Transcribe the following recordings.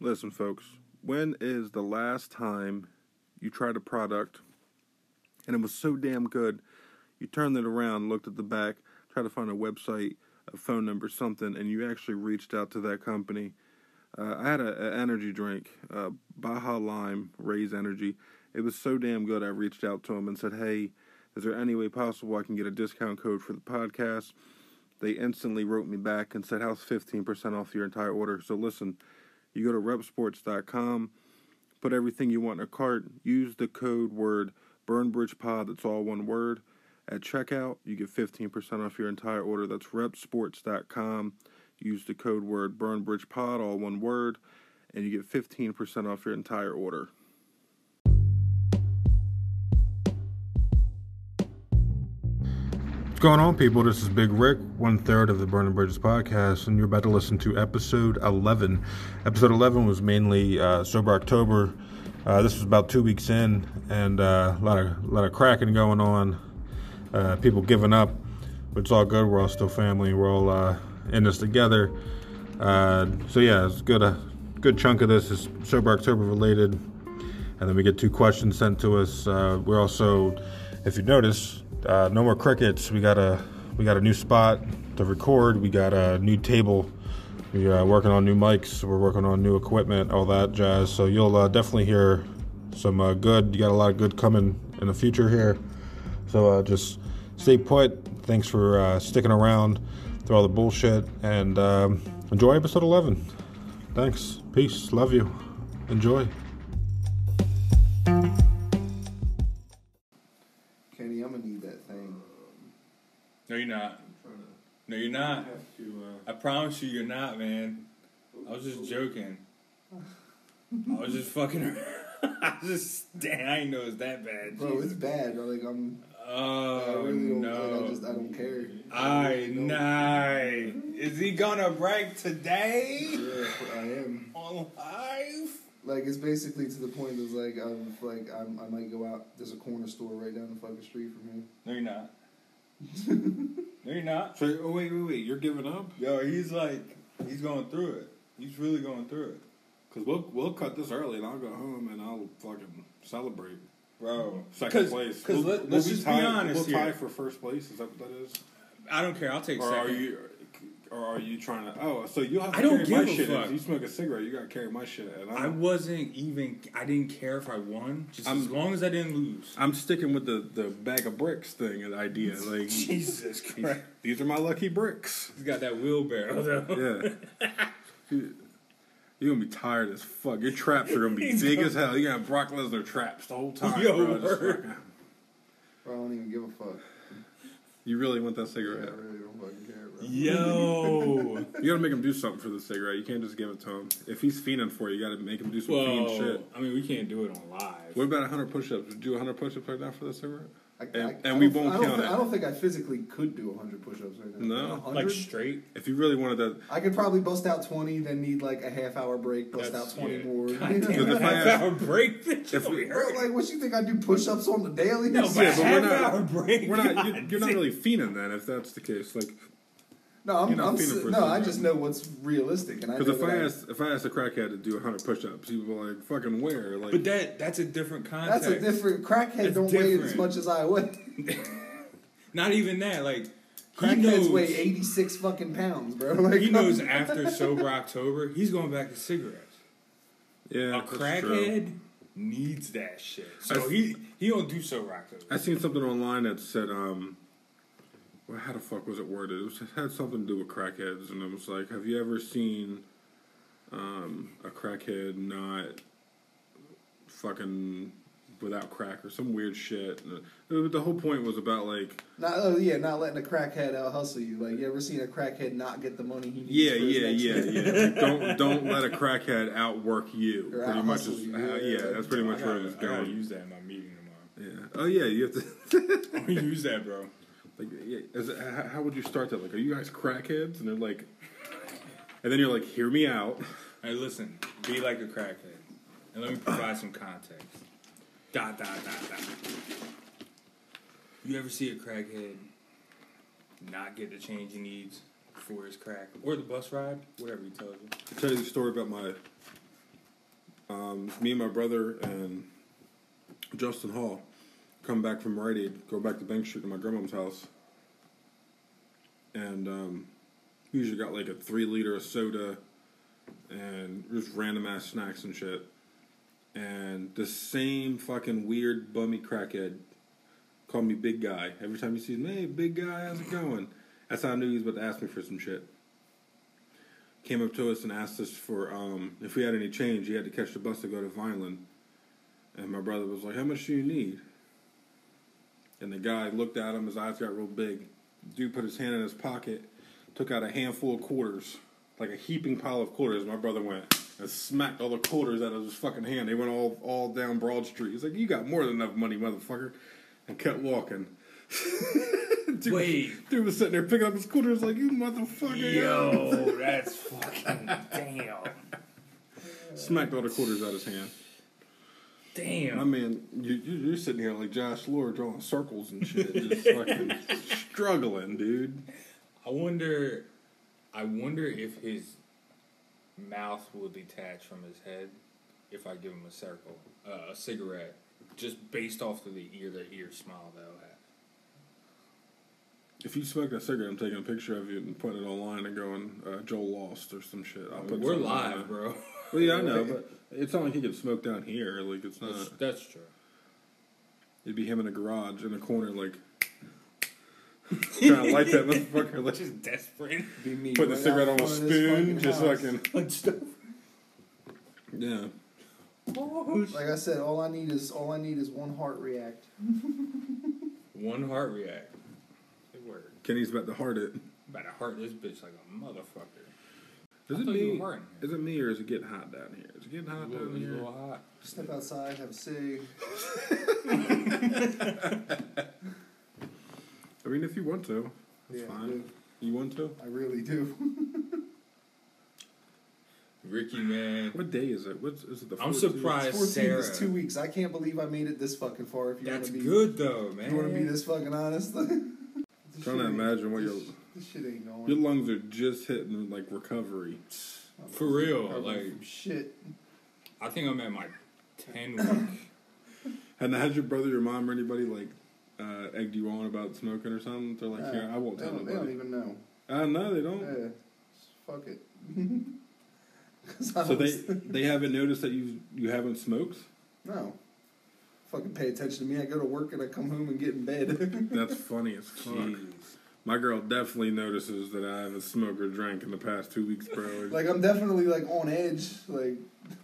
Listen, folks, when is the last time you tried a product and it was so damn good, you turned it around, looked at the back, tried to find a website, a phone number, something, and you actually reached out to that company? Uh, I had an energy drink, uh, Baja Lime Raze Energy. It was so damn good, I reached out to them and said, hey, is there any way possible I can get a discount code for the podcast? They instantly wrote me back and said, how's 15% off your entire order? So listen, you go to reppsports.com, put everything you want in a cart, use the code word BurnBridgePod, that's all one word. At checkout, you get 15% off your entire order. That's reppsports.com. Use the code word BurnBridgePod, all one word, and you get 15% off your entire order. What's going on, people? This is Big Rick, one third of the Burning Bridges podcast, and you're about to listen to episode 11. Episode 11 was mainly uh, Sober October. Uh, this was about two weeks in, and uh, a lot of a lot of cracking going on. Uh, people giving up, but it's all good. We're all still family. We're all uh, in this together. Uh, so yeah, it's good. A good chunk of this is Sober October related, and then we get two questions sent to us. we're also, if you notice, uh, no more crickets. We got a we got a new spot to record. We got a new table. We are uh, working on new mics. We're working on new equipment, all that jazz. So you'll uh, definitely hear some uh, good. You got a lot of good coming in the future here. So uh, just stay put. Thanks for uh, sticking around through all the bullshit and um, enjoy episode 11. Thanks. Peace. Love you. Enjoy. No, you're not. No, you're not. I promise you, you're not, man. I was just joking. I was just fucking. Around. I just damn. I didn't know it was that bad. Bro, it's bad. Bro. Like I'm. Oh I really no! Like, I just I don't care. I know. Is he gonna break today? Yeah, I am. On live. Like it's basically to the point of like I'm like I'm, I might go out. There's a corner store right down the fucking street from me. No, you're not no, you're not. So, oh, wait, wait, wait. You're giving up? Yo, he's like, he's going through it. He's really going through it. Cause we'll we'll cut this early, and I'll go home and I'll fucking celebrate, bro. Second Cause, place. Because we'll, let, us we'll just tie, be honest We'll here. tie for first place. Is that what that is? I don't care. I'll take or second. Are you, or are you trying to? Oh, so you have to I don't carry give my a shit. Fuck. If you smoke a cigarette, you gotta carry my shit. And I wasn't even. I didn't care if I won, just I'm, as long as I didn't lose. I'm sticking with the the bag of bricks thing and idea. Like Jesus Christ, these are my lucky bricks. He's got that wheelbarrow though. Yeah. You're gonna be tired as fuck. Your traps are gonna be big as hell. You got Brock Lesnar traps the whole time. Yo, bro. bro, I don't even give a fuck. You really want that cigarette? Yeah, I really don't fucking care. Yo, you gotta make him do something for the cigarette. You can't just give it to him. If he's fiending for it, you gotta make him do some well, fiend shit. I mean, we can't do it on live. What about 100 push-ups? Would do 100 push-ups right now for the cigarette? I, and, I, and we won't count th- it. I don't think I physically could do 100 push-ups right now. No, 100? like straight. If you really wanted to, I could probably bust out 20, then need like a half hour break, bust That's, out 20 yeah. more. God damn, a half hour break. If we, bro, like, what you think I do push-ups on the daily? No, but, yeah, but we're not. Break, we're not. You're, you're not really fiending then, if that's the case. Like no, I'm, I'm no, I just know what's realistic, and because if I ask if I ask a crackhead to do 100 push-ups, he would be like, "Fucking where?" Like, but that that's a different context. That's a different crackhead. That's don't different. weigh as much as I weigh. Not even that. Like crackheads knows, weigh 86 fucking pounds, bro. Like, he knows after sober October, he's going back to cigarettes. Yeah, a crackhead needs that shit. So I, he he don't do sober October. I seen something online that said um well, how the fuck was it worded? It, was, it had something to do with crackheads, and it was like, have you ever seen um, a crackhead not fucking without crack or some weird shit? The, the whole point was about like, not oh yeah, not letting a crackhead out hustle you. Like you ever seen a crackhead not get the money he needs? Yeah, yeah, yeah, yeah. Like, don't don't let a crackhead outwork you. Or pretty much is you. Uh, yeah, that's pretty much where it was going. I gotta use that in my meeting tomorrow. Yeah. Oh yeah, you have to. I'm gonna use that, bro. Like, how would you start that? Like, are you guys crackheads? And they're like, and then you're like, hear me out. Hey, listen, be like a crackhead, and let me provide some context. Dot dot dot dot. You ever see a crackhead not get the change he needs for his crack or the bus ride, whatever he tells you? I'll tell you the story about my um, me and my brother and Justin Hall come back from Rite Aid, go back to Bank Street to my grandma's house, and um, usually got like a three liter of soda and just random ass snacks and shit. And the same fucking weird bummy crackhead called me big guy every time he sees me. Hey, big guy, how's it going? That's how I knew he was about to ask me for some shit. Came up to us and asked us for um, if we had any change. He had to catch the bus to go to Vineland. And my brother was like, How much do you need? And the guy looked at him, his eyes got real big. Dude put his hand in his pocket, took out a handful of quarters, like a heaping pile of quarters. My brother went and smacked all the quarters out of his fucking hand. They went all all down Broad Street. He's like, You got more than enough money, motherfucker. And kept walking. dude, Wait. Dude was sitting there picking up his quarters like, You motherfucker. Yo, that's fucking damn. Smacked all the quarters out of his hand. My Damn. man, you, you, you're sitting here like Josh Lord drawing circles and shit, just fucking struggling, dude. I wonder. I wonder if his mouth will detach from his head if I give him a circle, uh, a cigarette, just based off of the ear to ear smile that I'll have. If you smoke a cigarette, I'm taking a picture of you and putting it online and going, uh, Joel lost or some shit. I'll put We're live, online. bro. Well, yeah, I know, but it's not like he could smoke down here. Like, it's not. That's, that's true. It'd be him in a garage in a corner, like, trying to light that motherfucker. Like, Just desperate. Be me. put the right cigarette on a front of this spoon, just house. fucking. Hunched over. Yeah. Like I said, all I need is all I need is one heart react. One heart react. Good word. Kenny's about to heart it. About to heart this bitch like a motherfucker. Is I it me? were hearting it. Is it me or is it getting hot down here? Is it getting hot little, down a here? little hot. Step outside, have a cig. I mean, if you want to, that's Yeah, fine. You want to? I really do. Ricky, man. What day is it? What's it? The I'm 14th? surprised. 14 Sarah. is two weeks. I can't believe I made it this fucking far. If you That's wanna be, good though, man. You want to be this fucking honest. This Trying to imagine what this, your This shit ain't going. your lungs are just hitting like recovery. For real, like- from shit. I think I'm at my ten week. And had your brother, your mom, or anybody like uh, egged you on about smoking or something? They're like, Nah, here, I won't tell don't, they don't even know. Uh, no, they don't. Yeah, fuck it. So they they haven't noticed that you you haven't smoked. no. Fucking pay attention to me. I go to work and I come home and get in bed. That's funny as fuck. Jeez. My girl definitely notices that I haven't smoked or drank in the past two weeks, bro. like I'm definitely like on edge. Like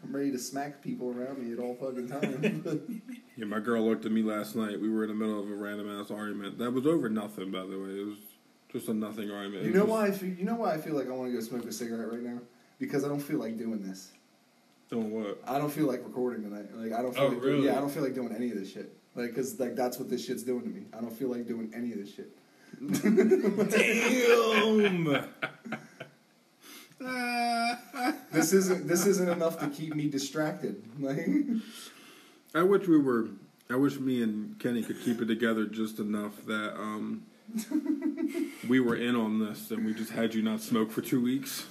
I'm ready to smack people around me at all fucking time. Yeah, my girl looked at me last night. We were in the middle of a random ass argument. That was over nothing, by the way. It was just a nothing argument. you know why? I feel, you know why I feel like I want to go smoke a cigarette right now? Because I don't feel like doing this. Doing what? I don't feel like recording tonight. Like I don't oh, feel Oh, like really? yeah, I don't feel like doing any of this shit. Like cuz like that's what this shit's doing to me. I don't feel like doing any of this shit. Damn. This isn't this isn't enough to keep me distracted. Like I wish we were. I wish me and Kenny could keep it together just enough that um, we were in on this and we just had you not smoke for two weeks.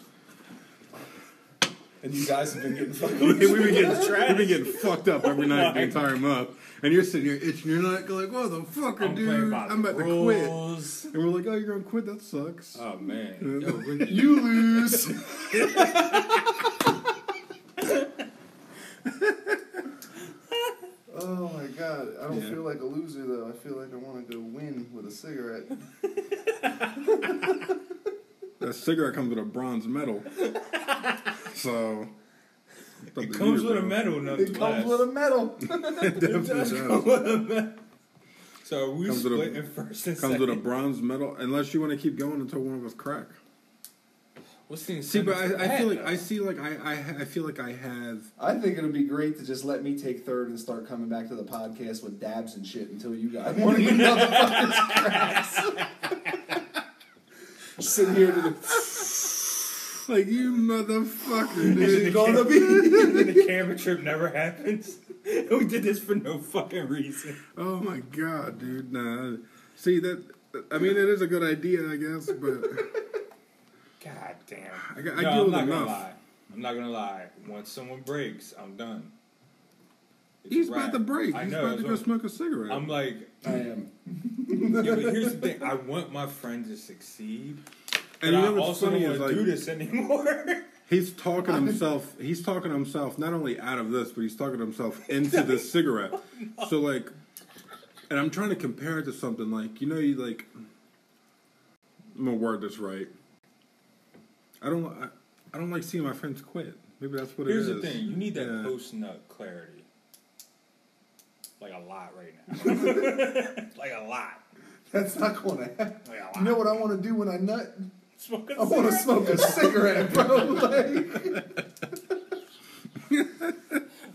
and you guys have been getting fucking we, we've, been getting, we've been getting fucked up every night the entire month. And you're sitting here itching your neck like, what the fucker, I'm dude? I'm the about to quit. And we're like, oh, you're going to quit? That sucks. Oh man. Yo, you lose. Oh my god, I don't Yeah. feel like a loser though. I feel like I want to go win with a cigarette. that cigarette comes with a bronze medal. So. It's up it to comes with a bro. medal, It comes with a medal. It definitely does. So we Comes with a- split in first and Comes second. with a bronze medal, unless you want to keep going until one of us crack. What's the See, but incentive I, to I feel like though? I see like I, I I feel like I have. I think it'd be great to just let me take third and start coming back to the podcast with dabs and shit until you guys want to get motherfuckers cracks. Sitting here to the Like you motherfucker, Is dude. it gonna be? the camera trip never happens. we did this for no fucking reason. Oh my god, dude. Nah. See that? I mean, it is a good idea, I guess, but God damn. I, I no, deal I'm with not enough. gonna lie. I'm not gonna lie. Once someone breaks, I'm done. It's He's about to break. I He's know. about to go what- smoke a cigarette. I'm like, I am. yeah, but here's the thing. I want my friend to succeed, but and you know I what's also funny don't is want to like do this anymore. he's talking himself. He's talking himself not only out of this, but he's talking himself into this cigarette. Oh, so like, and I'm trying to compare it to something like you know you like. I'm gonna word this right. I don't. I, I don't like seeing my friends quit. Maybe that's what it is. Here's the thing: you need that Yeah. post nut clarity, like a lot right now, like a lot, That's not going to happen. like a lot. You know what I want to do when I nut? Smoke a I want to smoke a cigarette, bro. Like,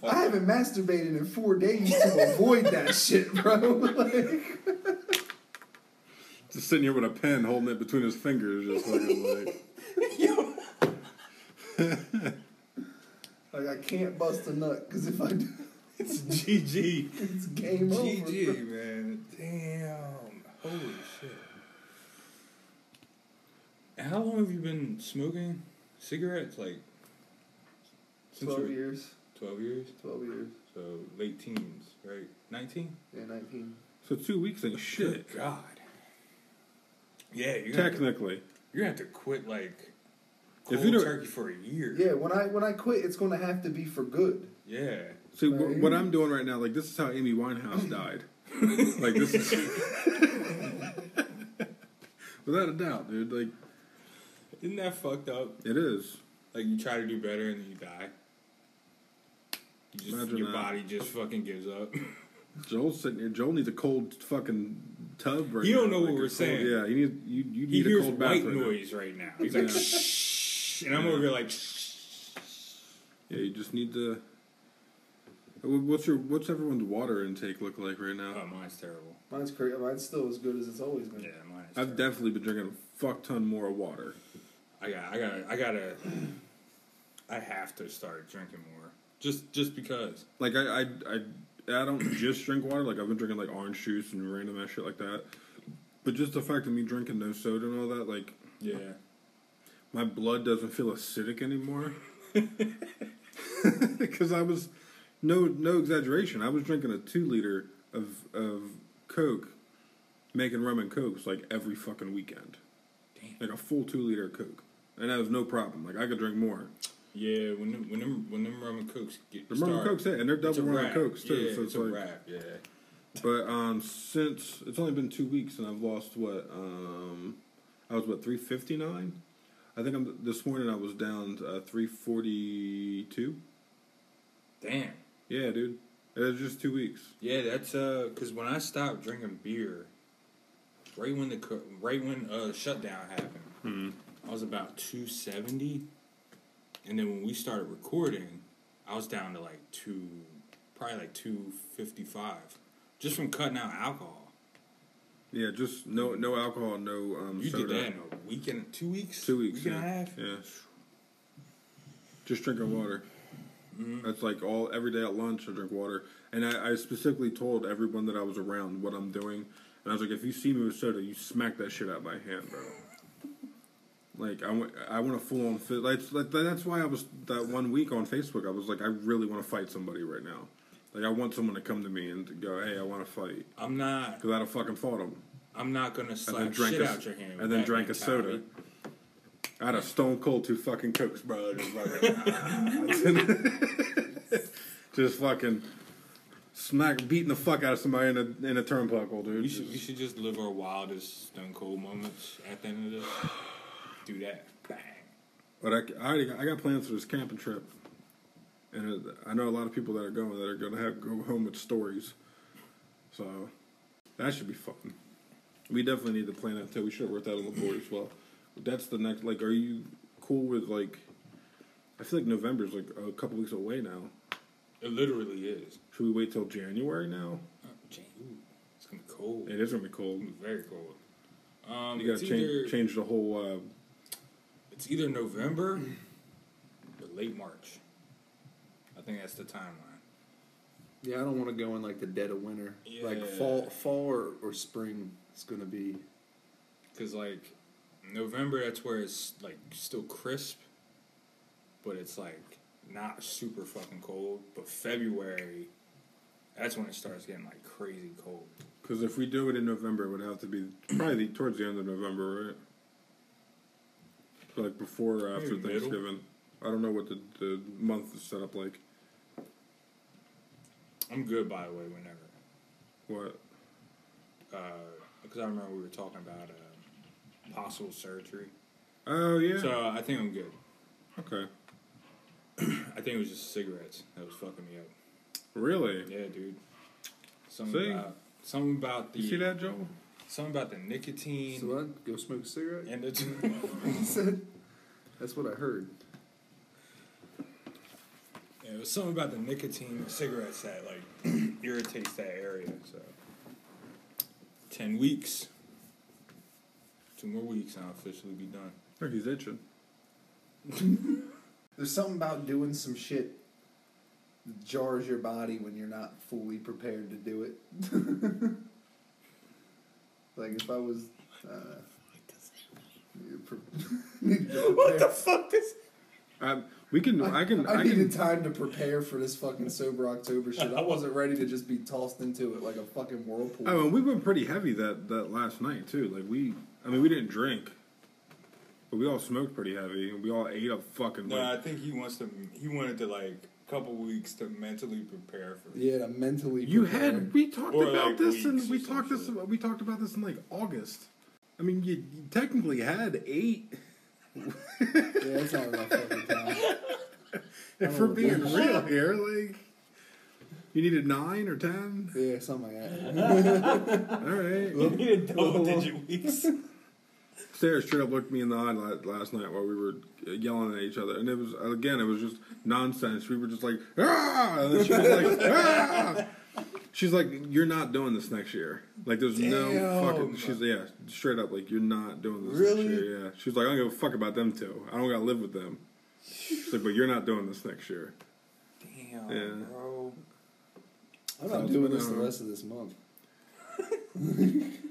I haven't masturbated in four days to avoid that shit, bro. Like, Just sitting here with a pen, holding it between his fingers, just fucking like. like I can't bust a nut because if I do, It's GG. it's game over. GG, man. Damn. Holy shit. And how long have you been smoking cigarettes? Like since Twelve years. Twelve years. Twelve years. So late teens, right? Nineteen. Yeah, nineteen. So two weeks ain't shit. Good God. Yeah, you're gonna, Technically, you're gonna have to quit like If cold you don't- turkey for a year. Yeah, when I when I quit, it's going to have to be for good. Yeah. see Right. what I'm doing right now. Like this is how Amy Winehouse died. like this is without a doubt, dude. Like Isn't that fucked up? it is. Like you try to do better and then you die. You just, Imagine your that. body just fucking gives up. Joel's sitting here. Joel needs a cold fucking tub right He now. don't know what like a we're cold- saying. Yeah, he need you. You he need a hears cold bath white right now. noise right now. He's like, shh, and I'm over here like, shh. Yeah, you just need to. What's your what's everyone's water intake look like right now? Oh, mine's terrible. Mine's crazy. Mine's still as good as it's always been. Yeah, mine I've terrible. definitely been drinking a fuck ton more water. I got, I got, I gotta, I have to start drinking more. Just, just because. Like I I I, I don't just drink water. Like I've been drinking like orange juice and random ass shit like that. But just the fact of me drinking no soda and all that, like Yeah. my blood doesn't feel acidic anymore. Because I was no no exaggeration. I was drinking a two liter of of Coke, making rum and cokes like every fucking weekend. Damn. Like a full two liter of Coke, and that was no problem. Like I could drink more. Yeah, when them, when them, when them rum and cokes get The rum and cokes, yeah, and they're double rum and cokes too. Yeah, so it's it's, a like, wrap. Yeah. but um, since it's only been two weeks and I've lost what um, I was what three fifty nine. I think I'm this morning I was down uh, three forty two. Damn. Yeah, dude. It was just two weeks. Yeah, that's uh, cause when I stopped drinking beer, right when the right when uh shutdown happened, Hmm. I was about two seventy, and then when we started recording, I was down to like two, probably like two fifty five, just from cutting out alcohol. Yeah, just no no alcohol, no um, You soda. did that in a week and two weeks, Two weeks. week and yeah. a half. Yeah. Just drinking water. Mhm. That's like all every day at lunch. I drink water, and I, I specifically told everyone that I was around what I'm doing, and I was like, if you see me with soda, you smack that shit out my hand, bro. Like I want, I want a full on fit. Like, like that's why I was that one week on Facebook. I was like, I really want to fight somebody right now. Like I want someone to come to me and to go, hey, I want to fight I'm not. because I'd have fucking fought him. I'm not gonna slap shit a, out your hand. and then drank a soda. mentality. I had a stone cold two fucking cokes, bro. Just fucking, just fucking smack beating the fuck out of somebody in a in a turnbuckle, dude. We should we Just- should just live our wildest stone cold moments at the end of this. Do that. Bang. But I, I already got, I got plans for this camping trip, and I know a lot of people that are going that are going to have go home with stories. So that should be fun. We definitely need to plan that too. We should have wrote that on the board as well. That's the next. Like, are you cool with like? I feel like November's like a couple weeks away now. It literally is. Should we wait till January now? Jan- ooh, it's gonna be cold. It is gonna be It's cold. gonna be very cold. Um, You gotta change either change the whole. Uh, it's either November or late March. I think that's the timeline. Yeah, I don't want to go in like the dead of winter. Yeah. Like fall, fall or, or spring. It's gonna be. Cause like November, that's where it's like still crisp, but it's like not super fucking cold. But February, that's when it starts getting like crazy cold. Because if we do it in November, it would have to be probably towards the end of November, right? Like before or after Maybe middle. Thanksgiving. I don't know what the, the month is set up like. I'm good, by the way, whenever. What? Because I remember we were talking about uh, possible surgery. Oh yeah. So I think I'm good. okay. I think it was just cigarettes that was fucking me up. Really? Yeah, dude. Something See? about something about the You see that, Joel? Something about the nicotine So what? Go smoke a cigarette? and the He said. That's what I heard. Yeah, it was something about the nicotine in cigarettes that like irritates that area. So ten weeks, two more weeks, and I'll officially be done. Look, he's itching. There's something about doing some shit that jars your body when you're not fully prepared to do it. like if I was. Uh, pre- needed to prepare- fuck is? Um, we can. I, can. I, I, needed can. time to prepare for this fucking sober October shit. I wasn't ready to just be tossed into it like a fucking whirlpool. Oh, and we went pretty heavy that that last night too. Like we. I mean, we didn't drink, but we all smoked pretty heavy, and we all ate a fucking. No, like, I think he wants to. He wanted to like a couple weeks to mentally prepare for. yeah, to mentally. You prepare. had we talked Or, about like, this and we talked this shit. we talked about this in like August. I mean, you, you technically had eight. Yeah, that's not enough fucking time. If we're being yeah. real here, like you needed nine or ten. Yeah, something like that. All right. You needed double digit weeks. Sarah straight up looked me in the eye last night while we were yelling at each other, and it was again, it was just nonsense. We were just like, ah, and then she was like, ah. She's like, you're not doing this next year. Like, there's no fucking. She's yeah, straight up like, you're not doing this Really? next year. Yeah. She's like, I don't give a fuck about them two. I don't gotta live with them. She's like, but you're not doing this next year. Damn, Yeah. bro. I'm Sounds not doing this the rest of this month.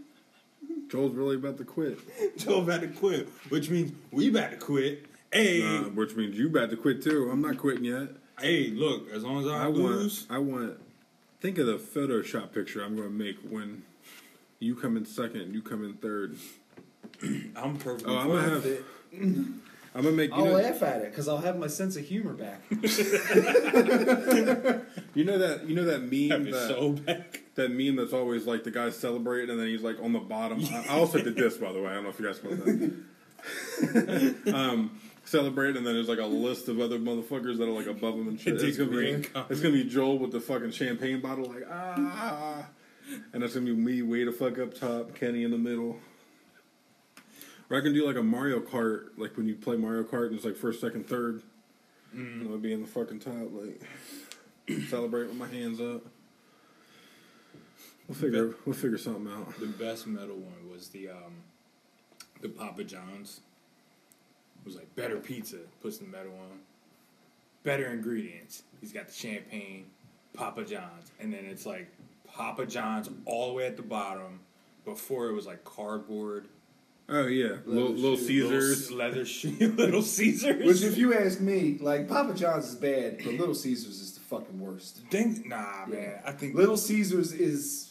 Joel's really about to quit, Joe about to quit, which means we about to quit. Hey, uh, which means you about to quit too. I'm not quitting yet. hey, look, as long as I, I lose, want. I want. Think of the Photoshop picture I'm going to make when you come in second you come in third. I'm perfectly Oh, I'm gonna have. Fit. I'm gonna make. You I'll know, laugh at it because I'll have my sense of humor back. you know that. You know that meme Have your that soul back. That meme that's always like the guy celebrating and then he's like on the bottom. I, also did this by the way. I don't know if you guys know that. um, celebrate and then there's like a list of other motherfuckers that are like above him and shit. It's gonna be. It's gonna be Joel with the fucking champagne bottle like ah. And it's gonna be me way the fuck up top, Kenny in the middle. Or I can do like a Mario Kart, like when you play Mario Kart and it's like first, second, third. And I'm gonna be in the fucking top, like celebrate with my hands up. We'll figure we'll figure something out. The best metal one was the um, the Papa John's. It was like better pizza. Puts the metal on. Better ingredients. He's got the champagne, Papa John's, and then it's like Papa John's all the way at the bottom. Before it was like cardboard, Oh yeah, little, little Caesars. little, leather shoe, little Caesars. Which, if you ask me, like Papa John's is bad, but Little Caesars is the fucking worst. Think, nah, man. I think Little Caesars is.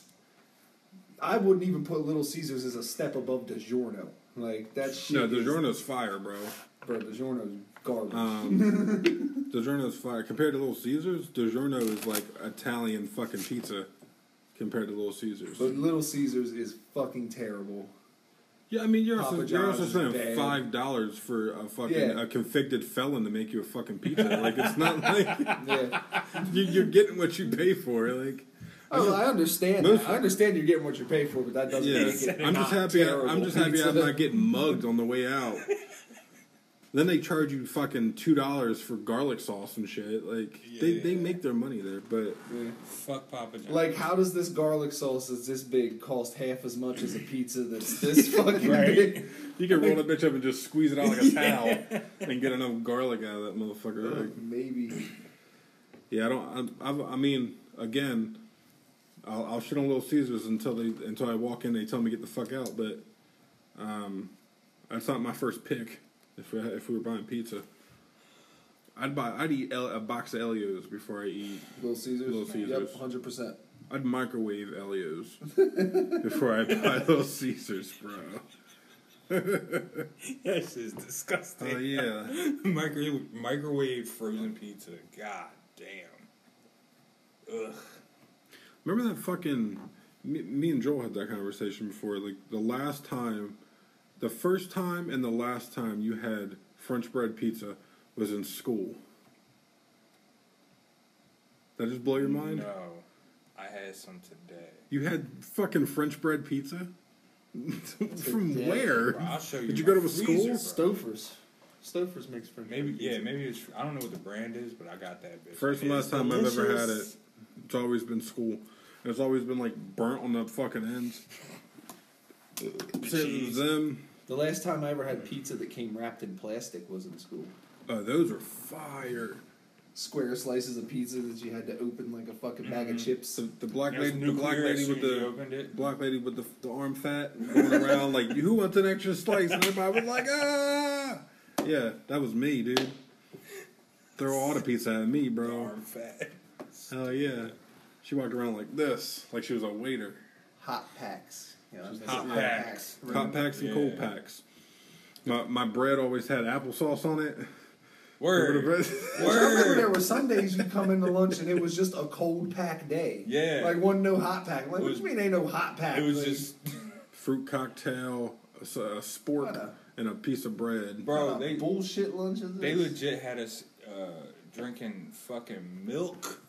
I wouldn't even put Little Caesars as a step above DiGiorno. Like that shit. No, is- DiGiorno's fire, bro. Bro, DiGiorno's garbage. Um, DiGiorno's fire compared to Little Caesars. DiGiorno is like Italian fucking pizza compared to Little Caesars. but Little Caesars is fucking terrible. Yeah, I mean you're Papa also you're also spending five dollars for a fucking Yeah. a convicted felon to make you a fucking pizza. like it's not like Yeah. you, you're getting what you pay for. Like Oh, I understand. Most- that. I understand you're getting what you pay for, but that doesn't yeah, make it. I'm just happy. terrible I'm just happy. I'm not getting mugged on the way out. Then they charge you fucking two dollars for garlic sauce and shit. Like they, Yeah. they make their money there, but Yeah. fuck Papa John's. Like, how does this garlic sauce that's this big cost half as much as a pizza that's this fucking Right. big? you can roll that bitch up and just squeeze it out like a towel and get enough garlic out of that motherfucker. Like, Maybe. Yeah, I don't. I, I, I mean, again, I'll, I'll shit on Little Caesars until they until I walk in. They tell me get the fuck out. But um, that's not my first pick. If we if we were buying pizza, I'd buy. I'd eat El- a box of Ellio's before I eat. Little Caesars. Little Caesars. Yep, hundred percent. I'd microwave Ellio's before I buy Little Caesars, bro. That shit's disgusting. Oh yeah. microwave, microwave frozen pizza. God damn. Ugh. Remember that fucking. Me, me and Joel had that conversation before. Like the last time, the first time and the last time you had French bread pizza was in school. That just blow your mind? No, I had some today. You had fucking French bread pizza? From Today, where? Bro, I'll show you. Did you go to a freezer, school? bro. Stouffer's. Stouffer's makes French Maybe bread yeah, maybe it's. I don't know what the brand is, but I got that bitch. First and last time I've ever had it. It's always been school. And it's always been like burnt on the fucking ends. cheese. Them, The last time I ever had pizza that came wrapped in plastic was in school. oh, those are fire. Square slices of pizza that you had to open like a fucking bag of chips. The, the black It was lady, the black nuclear as lady soon with as you the it. black lady with the, the arm fat going around like, who wants an extra slice? And everybody was like, ah, yeah, that was me, dude. Throw all the pizza at me, bro. Arm fat. Hell yeah. She walked around like this, like she was a waiter. Hot packs. You know, Hot hot packs. Hot packs and cold packs. My my bread always had applesauce on it. Word. Word. I remember there Word. were some days you come into lunch and it was just a cold pack day. Yeah. Like one no hot pack. Like, It what do you mean ain't no hot pack? It was Like, just, Fruit cocktail, a, spork, What a- and a piece of bread. bro. They bullshit lunches. they legit had us uh, drinking fucking milk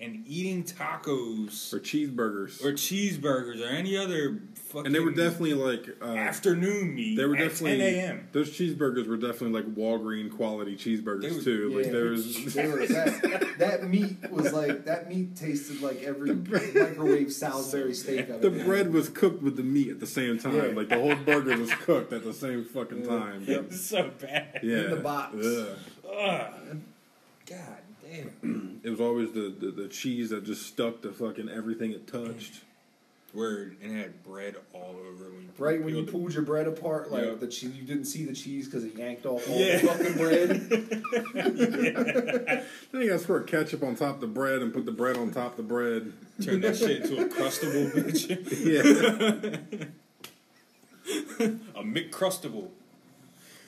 and eating tacos Or cheeseburgers. or cheeseburgers or any other fucking. and they were definitely like uh, afternoon meat. They were at definitely 10 a.m. Those cheeseburgers were definitely like Walgreen quality cheeseburgers were- too. Like there was They were, that, that meat was like that meat tasted like every microwave Salisbury steak I've the ever had. bread was cooked with the meat at the same time. Yeah. Like the whole burger was cooked at the same fucking time. It was so bad. Yeah. the box. Ugh. Ugh. God damn. It was always the, the, the cheese that just stuck to fucking everything it touched. Word. And it had bread all over when you Right when you peeled it. pulled your bread apart, like Yeah. the cheese, you didn't see the cheese because it yanked off all Yeah. the fucking bread. Then you gotta squirt ketchup on top of the bread and put the bread on top of the bread. Turn that shit into a crustable bitch. Yeah. a McCrustable.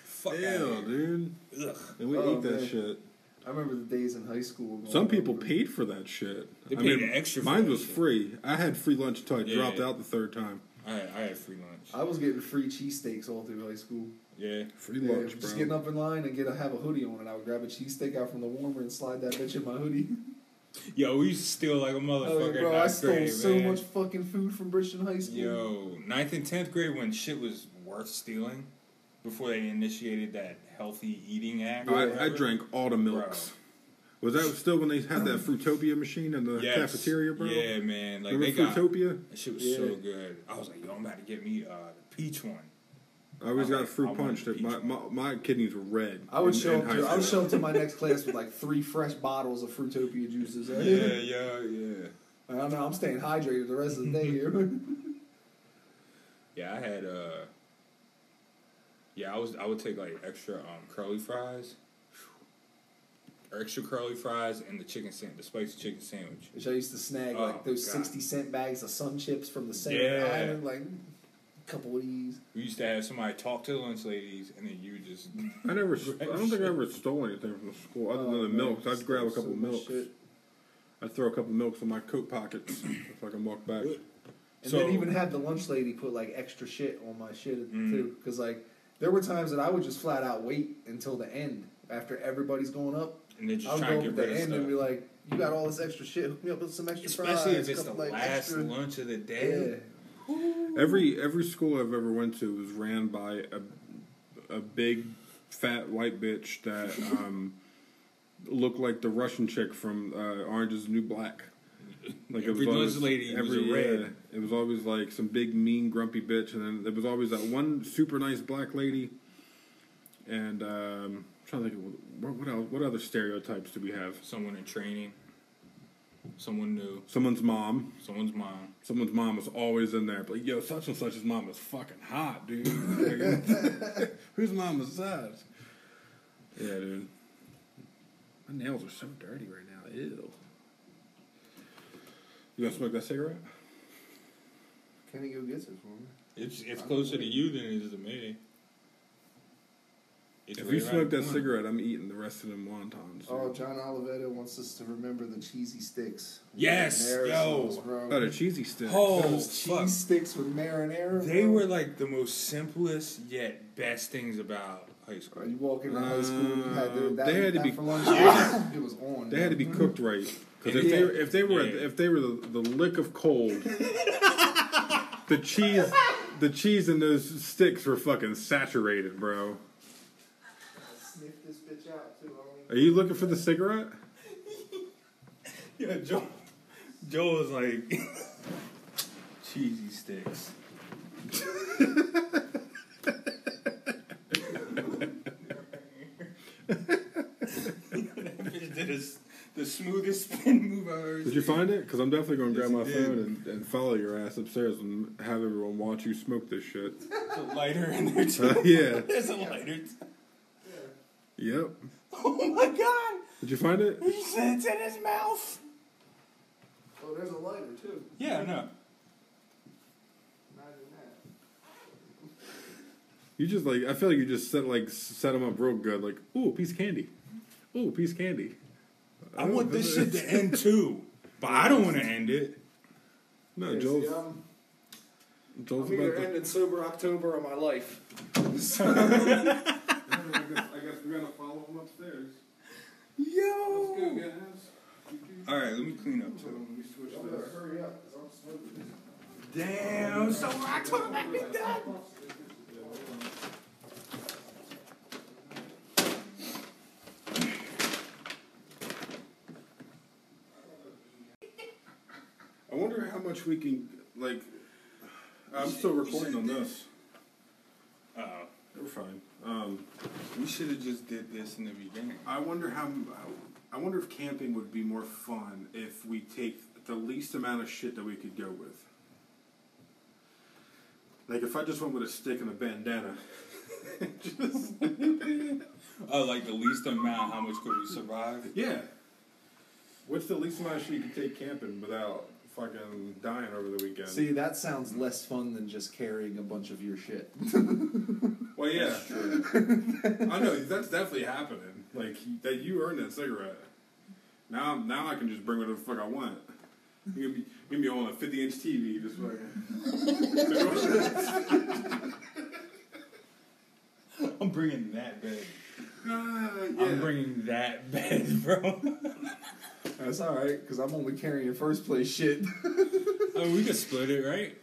Fuck Ew, outta here. dude. Ugh. And we Oh, ate that man. shit. I remember the days in high school. going Some people over- paid for that shit. They I paid mean, extra for Mine was shit. free. I had free lunch until I Yeah. dropped out the third time. I had, I had free lunch. I was getting free cheesesteaks all through high school. Yeah. Free Yeah, lunch, just bro. getting up in line and get a have a hoodie on, and I would grab a cheesesteak out from the warmer and slide that bitch in my hoodie. Yo, we used to steal like a Oh, motherfucker. bro, I stole grade, so man. much fucking food from Bridgeton High School. Yo, ninth and tenth grade when shit was worth stealing, before they initiated that healthy eating act. I, I drank all the milks. Was that still when they had that Fruitopia machine in the Yes. cafeteria, bro? Yeah, man. Like Remember they got Fruitopia? that shit was Yeah. so good. I was like, yo, I'm about to get me uh, the peach one. I always I got like- fruit I punch. That my, my, my kidneys were red. I would in- show in up to I would show up to my next class with like three fresh bottles of Fruitopia juices. Yeah, yeah, yeah. I don't know. I'm staying hydrated the rest of the day here. Yeah, I had uh Yeah, I was I would take like extra um curly fries. Or extra curly fries and the chicken sandwich, the spicy chicken sandwich. Which I used to snag Oh, like those God. sixty cent bags of sun chips from the same Yeah. island, like a couple of these. We used to have somebody talk to the lunch ladies and then you just I never. I don't think I ever stole anything from the school other than Oh, the man, milks. I'd grab a couple so much milks. shit. I'd throw a couple of milks in my coat pockets if I can walk back. And So- then even had the lunch lady put like extra shit on my shit Mm. too, because like there were times that I would just flat out wait until the end after everybody's going up. and then I just would try go and up get at the of end stuff. and be like, "You got all this extra shit. Hook me up with some extra Especially fries." if it's the couple, like, last extra- lunch of the Yeah. day. Every every school I've ever went to was ran by a a big fat white bitch that um, looked like the Russian chick from uh, Orange Is the New Black. Like Every lunch lady was a red. Yeah, it was always like some big mean grumpy bitch, and then there was always that one super nice black lady. And um, I'm trying to think of what, what else, what other stereotypes do we have? Someone in training. Someone new. Someone's mom. Someone's mom. Someone's mom was always in there, but like, yo, such and such's mom is fucking hot, dude. Like, Whose mom is that? Yeah, dude. My nails are so dirty right now. Ew. You gonna smoke that cigarette? Can he go get some for me? It's it's closer to you than it is to me. It's If right you around smoke that corner. cigarette, I'm eating the rest of them wontons. Oh, John Oliveto wants us to remember the cheesy sticks. Yes, Marinara yo. sauce, bro. Oh, the cheesy sticks. Oh, Those cheese fuck. sticks with marinara. They bro. were like the most simplest yet best things about high school. Bro, You walk into high school, you had the, Uh, that, they had to be- for lunch. it was on. They had to be cooked right. Because if Yeah. they were, if they were Yeah. if they were the, the lick of cold, the cheese the cheese in those sticks were fucking saturated, bro. Sniff this bitch out too. Are you looking for the cigarette? Yeah, Joe. Joe was like cheesy sticks. did a s the smoothest spin move I've ever Did you seen. find it? Because I'm definitely going to grab my he did. phone and, and follow your ass upstairs and have everyone watch you smoke this shit. There's a lighter in there too. Uh, yeah. There's a lighter. T- Yep. oh my god! Did you find it? He said it's in his mouth. Oh, there's a lighter too. Yeah, no. Not in that. You just like I feel like you just set like set them up real good. Like, ooh, piece of candy. Ooh, piece of candy. I want this shit to end too, but I don't want to end it. No, Yeah, Joel's see, I'm, Joel's I'm either to. ending sober October or my life. I guess, I guess we're gonna follow him upstairs. Yo. guys. All right, let me clean up too. Let me switch Y'all hurry up, I'm. Damn, so October might be done. I wonder how much we can like. I'm still recording on this. Uh oh. We're fine. Um, We should have just did this in the beginning. I wonder how. I wonder if camping would be more fun if we take the least amount of shit that we could go with. Like if I just went with a stick and a bandana. just, Oh, like the least amount. How much could we survive? yeah. What's the least amount of shit you could take camping without fucking dying over the weekend? See, that sounds less fun than just carrying a bunch of your shit. well, yeah. That's true. I know that's definitely happening. Like that, you earned that cigarette. Now, now I can just bring whatever the fuck I want. You can be, you can be on a 50 inch TV, just fucking. I'm bringing that bed. Ah, I'm bringing that bed, bro. That's alright, because I'm only carrying first place shit. oh, we could split it, right?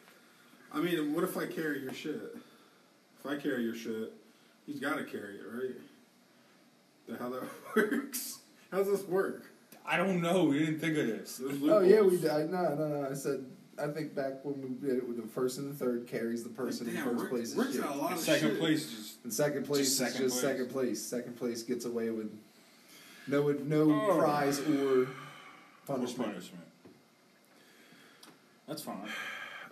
I mean, what if I carry your shit? If I carry your shit, he's got to carry it, right? The how that works? How's this work? I don't know. We didn't think of this. oh yeah, we did. No, no, no. I said. I think back when we did it with the first and the third carries the person in Damn, first Rick- place. Rick's shit. got a lot And of second shit. place just And second place Just is second just place. second place. Second place gets away with no no Oh. prize or punishment. punishment. That's fine.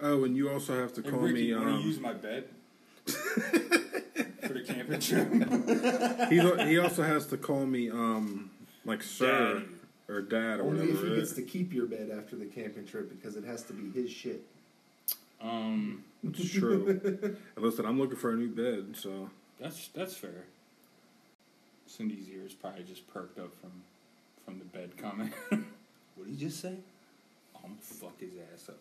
Oh, and you also have to Hey, call Ricky, me. want to Um, use my bed for the camping trip? he, he also has to call me, um, like sir Daddy. or dad or Only if he gets to keep your bed after the camping trip because it has to be his shit. Um, It's true. and listen, I'm looking for a new bed, so that's that's fair. Cindy's ears probably just perked up from from the bed comment. what did he just say? I'm gonna fuck his ass up.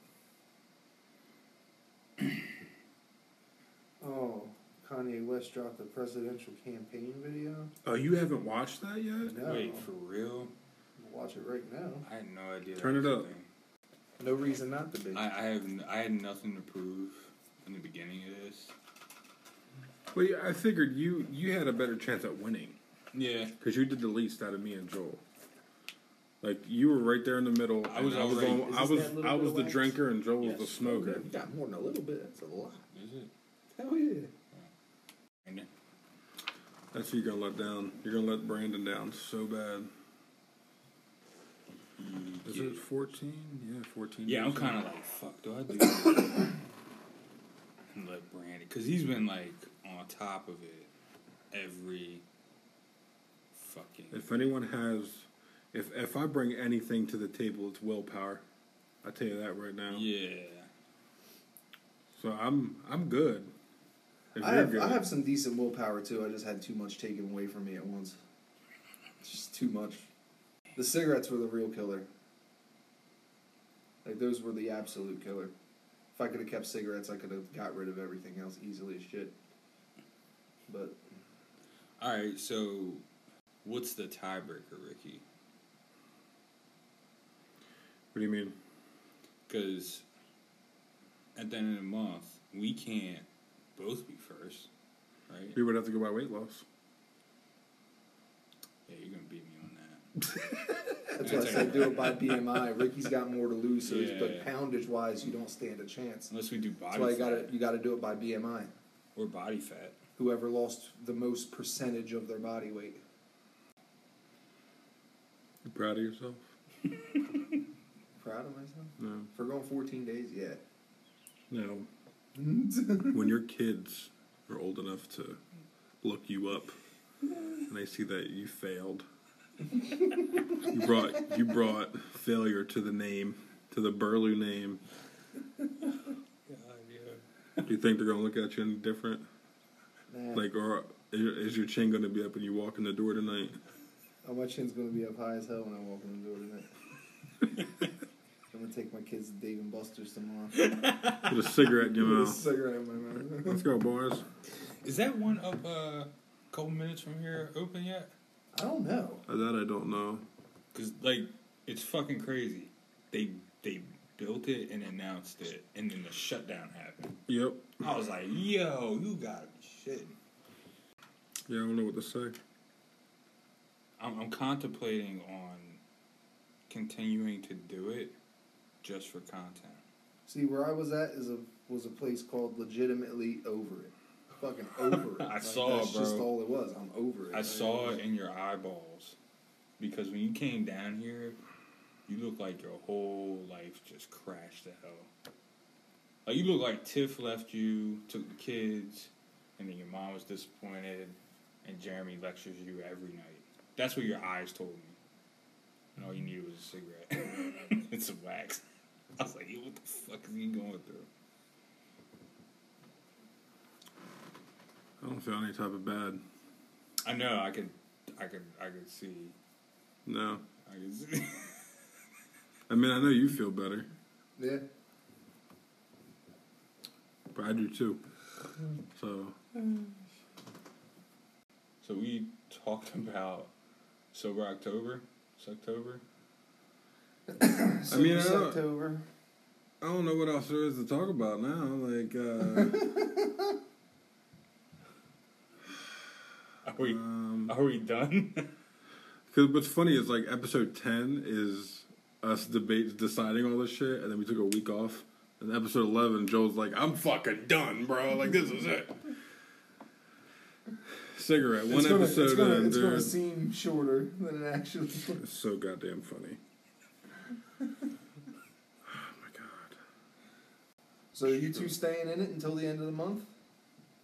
Oh, Kanye West dropped a presidential campaign video. Oh, you haven't watched that yet? No, Wait, for real? I'll watch it right now. I had no idea. Turn it up. thing. No reason not to be. I, I have n- I had nothing to prove in the beginning of this. Well, yeah, I figured you you had a better chance at winning Yeah, because you did the least out of me and Joel. Like you were right there in the middle. I was I was already- on, I was I was the wax? drinker and Joel was the Yes. smoker. You got more than a little bit. That's a lot. is it? Hell yeah. Kinda. That's who you're gonna let down. You're gonna let Brandon down so bad. Is Yeah. it 14? Yeah, 14. Yeah, I'm kind of like, fuck, do I do this? and let Brandon, because he's been like on top of it every fucking. If anyone has, if if I bring anything to the table, it's willpower. I tell you that right now. Yeah. So I'm I'm good. If I have good. I have some decent willpower too. I just had too much taken away from me at once. It's just too much. The cigarettes were the real killer. Like those were the absolute killer. If I could have kept cigarettes, I could have got rid of everything else easily as shit. But All right. So, what's the tiebreaker, Ricky? What do you mean? Because at the end of the month, we can't both be first, right? We would have to go by weight loss. Yeah, you're gonna beat me on that. that's why I said do it by BMI. Ricky's got more to lose, so Yeah, but yeah. poundage wise, you don't stand a chance. Unless we do body That's why you fat got to you got to do it by BMI. or body fat. Whoever lost the most percentage of their body weight. You proud of yourself? Proud of myself. No. For going 14 days, yeah. No. when your kids are old enough to look you up and they see that you failed, you brought you brought failure to the name, to the Burlew name. God, yeah. Do you think they're gonna look at you any different? Nah. Like, or is is your chin gonna be up when you walk in the door tonight? Oh, my chin's gonna be up high as hell when I walk in the door tonight. I'm gonna take my kids to Dave and Buster's tomorrow. With a cigarette in your With a mouth. cigarette in my mouth. Let's go, boys. Is that one up a couple minutes from here open yet? I don't know. Uh, That I don't know. Cause like it's fucking crazy. They they built it and announced it, and then the shutdown happened. Yep. I was like, yo, you gotta be shitting. Yeah, I don't know what to say. I'm, I'm contemplating on continuing to do it just for content. See, where I was at is a was a place called Legitimately Over It. Fucking over it. I Like, saw That's it, just bro. all it was. I'm over it. I saw it in your eyeballs because when you came down here, you look like your whole life just crashed to hell. Like you look like Tiff left you, took the kids, and then your mom was disappointed, and Jeremy lectures you every night. That's what your eyes told me. And all you needed was a cigarette and some wax. I was like, "Yo, what the fuck is he going through? I don't feel any type of bad. I know. I could, I could, I could see. No. I could see. I mean, I know you feel better, Yeah. but I do too. So, So we talked about sober October. It's October. I mean, I don't- October. I don't know what else there is to talk about now. Like, uh, Are we um, are we done? cause what's funny is like episode 10 is us debate deciding all this shit, and then we took a week off. And episode 11, Joel's like, I'm fucking done, bro. Like, this is it. Cigarette, one it's gonna, episode it's gonna, it's gonna seem shorter than it actually. It's so goddamn funny. oh my god. So you two staying in it until the end of the month?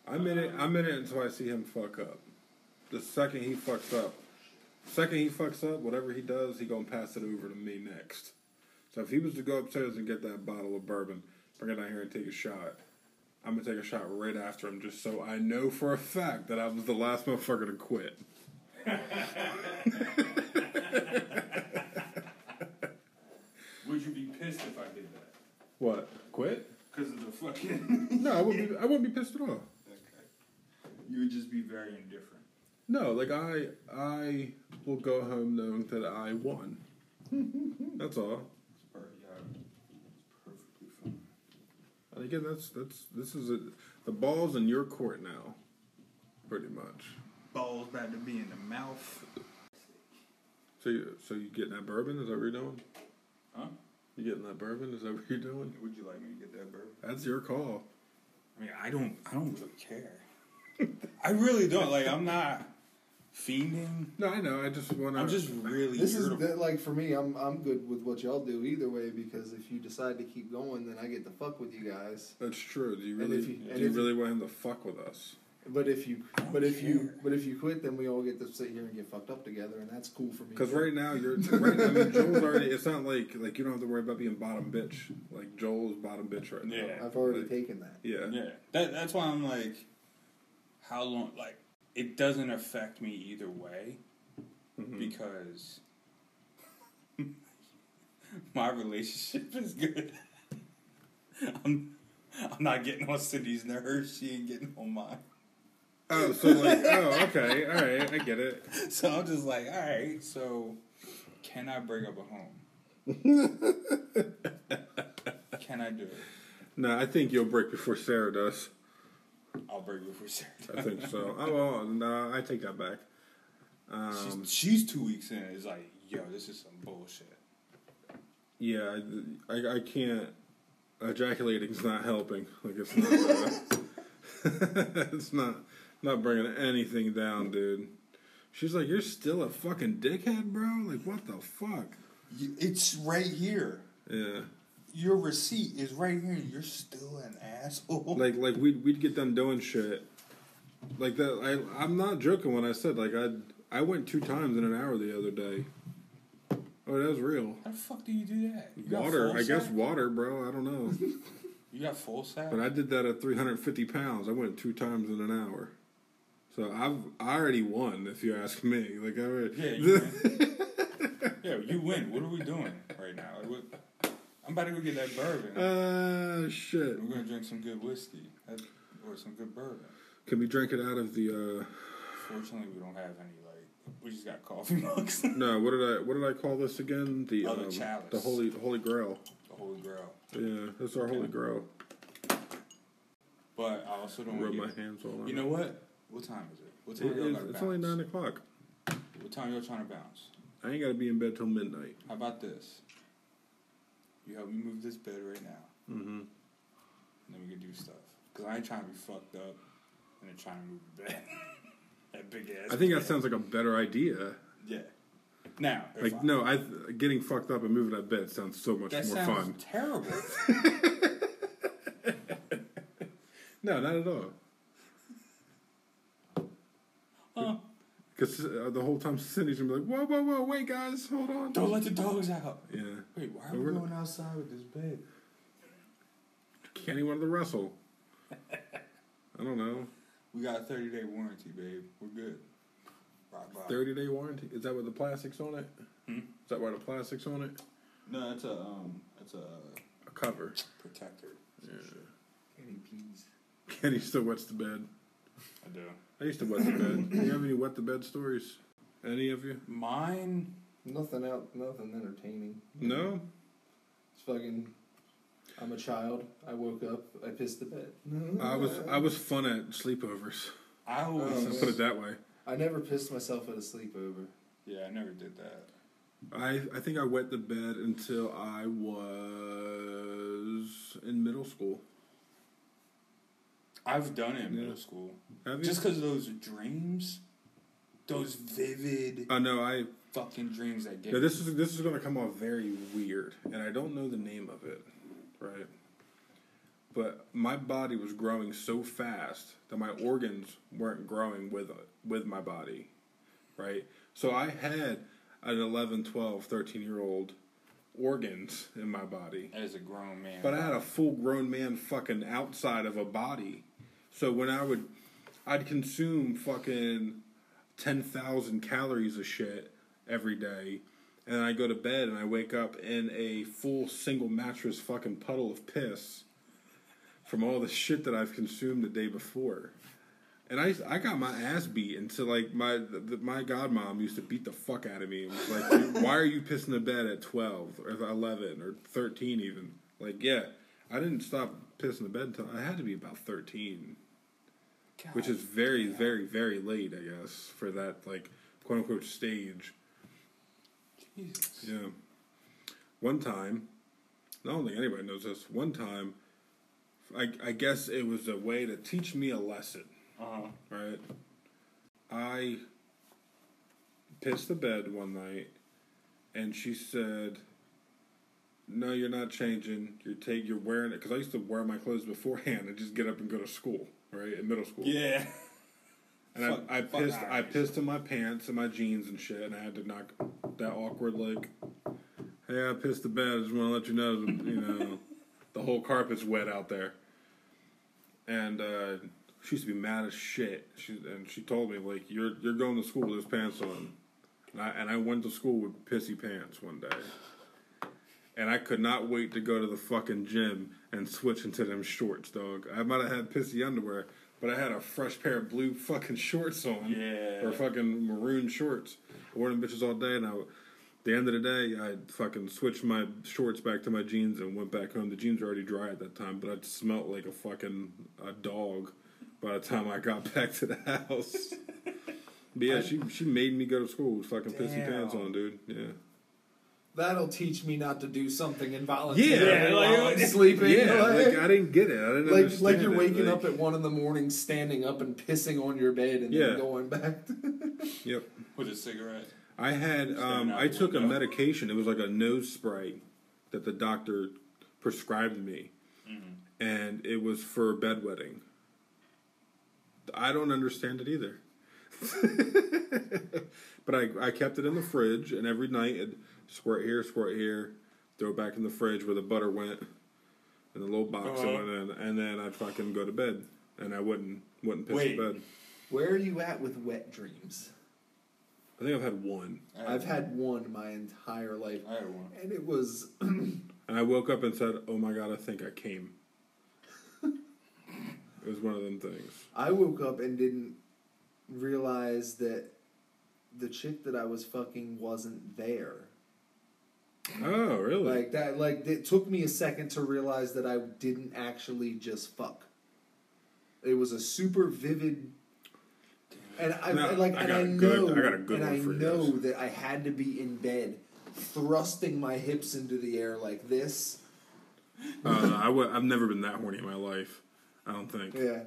I'm in it. I'm in it until I see him fuck up. The second he fucks up, second he fucks up, whatever he does, he gonna pass it over to me next. So if he was to go upstairs and get that bottle of bourbon, bring it down here and take a shot, I'm gonna take a shot right after him, just so I know for a fact that I was the last motherfucker to quit. Would you be pissed if I did that? What? Quit? Because of the fucking. No, I wouldn't. Be, I wouldn't be pissed at all. okay. You would just be very indifferent. No, like I, I will go home knowing that I won. That's all. It's per- yeah, it's perfectly fine. And again, that's that's this is a, the ball's in your court now, pretty much. Balls about to be in the mouth. So, you, so you getting that bourbon? Is that what you're doing? Huh? You getting that bourbon? Is that what you're doing? Would you like me to get that bourbon? That's your call. I mean, I don't. I don't really care. I really don't. Like, I'm not fiending. No, I know. I just want to. I'm just really. This is irritable. the, like for me. I'm I'm good with what y'all do either way because if you decide to keep going, then I get to fuck with you guys. That's true. Do you really? if you- and do you if you- really want him to fuck with us? But if you, but if you, but if you quit, then we all get to sit here and get fucked up together, and that's cool for me. Because right now you're right. I mean, Joel's already. It's not like like you don't have to worry about being bottom bitch. Like Joel's bottom bitch right now. Yeah. I've already Like, taken that. Yeah. Yeah, that, that's why I'm like, how long? Like, it doesn't affect me either way Mhm. because my relationship is good. I'm, I'm not getting on Cindy's nerves. She ain't getting on mine. Oh, so like, oh, okay, all right, I get it. So I'm just like, all right. So, can I bring up a home? can I do it? No, I think you'll break before Sarah does. I'll break it for Sarah. I think so. Oh, well, no, I take that back. Um, she's, she's two weeks in. It's like, yo, this is some bullshit. yeah, I, I, I can't. Ejaculating's not helping. Like it's not. Uh, it's not not bringing anything down, dude. She's like, "You're still a fucking dickhead, bro. Like, what the fuck?" It's right here. Yeah. Your receipt is right here. You're still an asshole. like like we'd we'd get done doing shit like that. I I'm not joking when I said like I I went two times in an hour the other day. Oh, that was real. How the fuck do you do that? You Water, full I guess water, bro. I don't know, You got full sack. but I did that at 350 pounds. I went two times in an hour. So I've I already won, if you ask me. Like I already, yeah, you win. yeah, you win. What are we doing right now? Like, what, I'm about to go get that bourbon. uh shit. We're gonna drink some good whiskey that, or some good bourbon. Can we drink it out of the? uh Fortunately, we don't have any. Like, we just got coffee mugs. No, what did I what did I call this again? The Oh, the um, chalice. the holy holy grail. the Holy Grail. Yeah, that's our holy grail. But I also don't Rub my get. hands all You it. know what? What time is it? What time It is, it's bounce? only nine o'clock. What time y'all trying to bounce? I ain't gotta be in bed till midnight. How about this? You help me move this bed right now, Mm-hmm. and then we can do stuff. Cause I ain't trying to be fucked up, and then trying to move the bed. that big ass. I think that sounds like a better idea. Yeah. Now, Like I- no, I getting fucked up and moving that bed sounds so much that more sounds fun. terrible. No, not at all. Huh. Because uh, the whole time Cindy's gonna be like, "Whoa, whoa, whoa, wait, guys, hold on." Don't let the dogs out. Yeah, Wait, why are But we we're- going outside with this bed? Kenny wanted to wrestle. I don't know. We got a thirty day warranty, babe. We're good. Rock bottom. Thirty day warranty. Is that with the plastics on it? Hmm? Is that why the plastics on it? No, it's a um, it's a A cover. protector. Yeah. Kenny please. Kenny still wets the bed. I do. I used to wet the bed. Do you have any wet the bed stories? Any of you? Mine. Nothing out. Nothing entertaining. No. It's fucking. I'm a child. I woke up. I pissed the bed. I was I was fun at sleepovers. I always. Oh, Let's put it that way. I never pissed myself at a sleepover. yeah, I never did that. I I think I wet the bed until I was in middle school. I've done it in Yeah. middle school. Have you? Just because those dreams, those vivid I know I. fucking dreams that get. Yeah, this is this is going to come off very weird, and I don't know the name of it, right? But my body was growing so fast that my organs weren't growing with with my body, right? So I had an 11, 12, 13 year old organs in my body. as a grown man. But I had a full grown man fucking outside of a body. So when I would, I'd consume fucking 10,000 calories of shit every day. And I go to bed and I wake up in a full single mattress fucking puddle of piss from all the shit that I've consumed the day before. And I, I got my ass beat until like my the, my godmom used to beat the fuck out of me. Was like, why are you pissing the bed at twelve or eleven or thirteen even? Like, yeah, I didn't stop pissing the bed until I had to be about thirteen, God, which is very very very late, I guess, for that like quote unquote stage. Jesus. Yeah. One time, I don't think anybody knows this. One time, I, I guess it was a way to teach me a lesson. Uh huh. right? I pissed the bed one night, and she said, "No, you're not changing. You're take. You're wearing it because I used to wear my clothes beforehand and just get up and go to school, right? In middle school, Yeah. And Fuck- I, I pissed I pissed in my pants and my jeans and shit, and I had to knock that awkward like, hey, I pissed the bed. I just want to let you know, you know, the whole carpet's wet out there. And uh, she used to be mad as shit. She and she told me like, you're you're going to school with those pants on, and I and I went to school with pissy pants one day. And I could not wait to go to the fucking gym and switch into them shorts, dog. I might have had pissy underwear, but I had a fresh pair of blue fucking shorts on. Yeah. Or fucking maroon shorts. I wore them bitches all day, and I, at the end of the day, I fucking switched my shorts back to my jeans and went back home. The jeans were already dry at that time, but I smelt like a fucking a dog by the time I got back to the house. yeah, she she made me go to school with fucking pissy Damn. pants on, dude. Yeah. That'll teach me not to do something involuntary Yeah, while like- I'm sleeping. Yeah, like, like I didn't get it. I didn't like, understand like you're it. waking Like, up at one in the morning, standing up and pissing on your bed, and Yeah. then going back. To, Yep. With a cigarette. I had um, I the took a medication. It was like a nose spray that the doctor prescribed me, Mm-hmm. and it was for bedwetting. I don't understand it either. but I I kept it in the fridge, and every night it squirt here, squirt here, throw it back in the fridge where the butter went, and the little box Uh-huh. went in, and then I'd fucking go to bed, and I wouldn't wouldn't piss Wait. the bed. where are you at with wet dreams? I think I've had one, I I've had one my entire life, I had one. and it was and I woke up and said, "Oh my god, I think I came." it was one of them things. I woke up and didn't realize that the chick that I was fucking wasn't there. Oh, really? Like that, like it took me a second to realize that I didn't actually just fuck. It was a super vivid, and I Now, like, I and I I a know, good- I got a good and one I for know guys. that I had to be in bed, thrusting my hips into the air like this. Uh, I w- I've never been that horny in my life. I don't think. Yeah,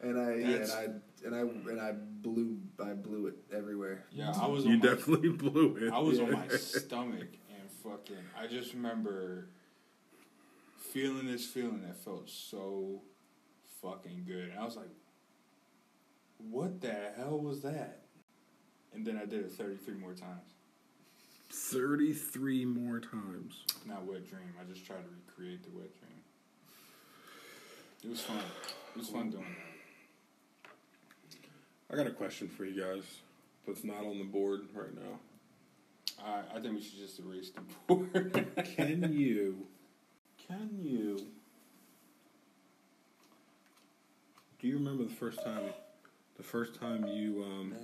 and I yeah, and I and I and I blew I blew it everywhere. Yeah, I was You my, definitely blew it. I was Yeah. on my stomach and fucking. I just remember feeling this feeling that felt so fucking good, and I was like, "What the hell was that?" And then I did it thirty three more times. Thirty-three more times. Not wet dream. I just tried to recreate the wet dream. It was fun. It was fun doing that. I got a question for you guys. That's not on the board right now. I, I think we should just erase the board. Can you? Can you? Do you remember the first time? The first time you um,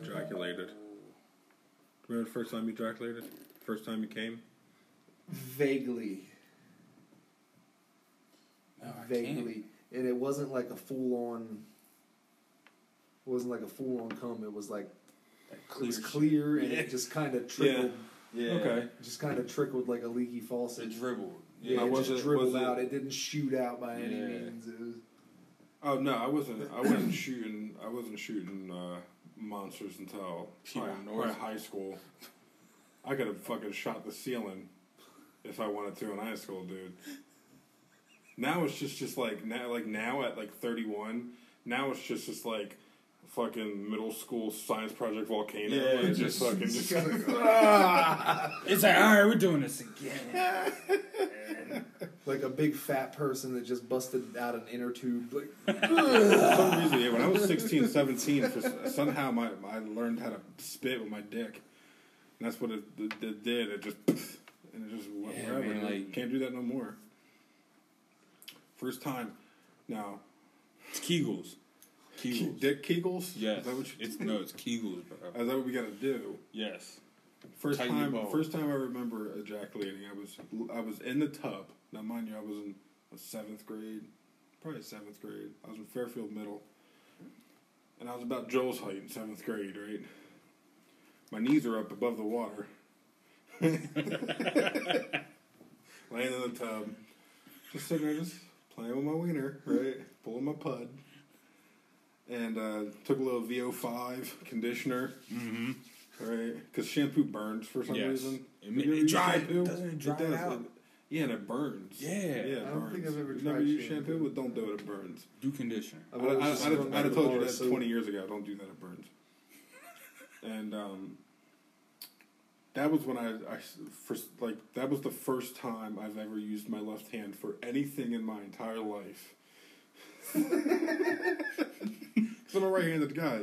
ejaculated. Remember the first time you ejaculated? First time you came? Vaguely, No, I vaguely, and it wasn't like a full on. It wasn't like a full on cum. It was like That it was shit. clear and Yeah. it just kind of trickled. Yeah. Okay. Just kind of trickled like a leaky faucet. It dribbled. Yeah, Now, it was just it- dribbled was it- out. It didn't shoot out by any means. It was, Oh no, I wasn't. I wasn't shooting. I wasn't shooting uh, monsters until Pure probably, probably high school. I could have fucking shot the ceiling if I wanted to in high school, dude. Now it's just just like now, like now at like thirty one. Now it's just just like fucking middle school science project volcano. Yeah, like, just- just fucking just. Ah. It's like, all right, we're doing this again. like a big fat person that just busted out an inner tube. Like, For some reason, yeah, when I was 16, 17, for, somehow my, I learned how to spit with my dick. And that's what it, it, it did. It just, and it just went Yeah, wherever. man, I like- Can't do that no more. First time. Now, It's Kegels. Kegels. dick kegels? Yes. Is that what you, it's no, it's Kegels, bro. is that what we gotta do? Yes. First Tighten your time, first time I remember ejaculating, I was I was in the tub. Now, mind you, I was in seventh grade, probably seventh grade. I was in Fairfield Middle, and I was about Joel's height in seventh grade. Right, my knees are up above the water, laying in the tub, just sitting there, just playing with my wiener, right, pulling my pud, and uh, took a little VO5 conditioner. Mm-hmm. Right, because shampoo burns for some Yes. reason. It- Have you it ever dry- doesn't it dry does. out? Yeah, and it burns. Yeah. yeah. It I don't burns. think I've ever You've tried never used shampoo. shampoo, but don't do it. It burns. Do conditioner. I, I, I, I would I'd have told you that soap. 20 years ago. Don't do that. It burns. and um, that was when I, I first like that was the first time I've ever used my left hand for anything in my entire life. Cause I'm a right-handed guy.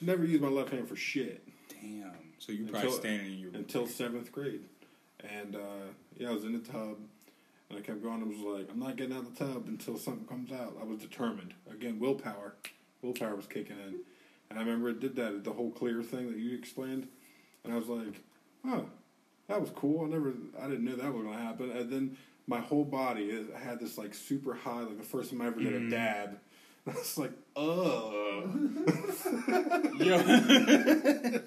Never used my left hand for shit Damn. So you probably Until- standing in your until seventh grade. And uh, yeah, I was in the tub, and I kept going. I was like, I'm not getting out of the tub until something comes out. I was determined. Again, willpower. Willpower was kicking in. And I remember it did that, the whole clear thing that you explained. And I was like, oh, that was cool. I never, I didn't know that was going to happen. And then my whole body had this like super high, like the first time I ever did a dab. I was like, oh. Yo.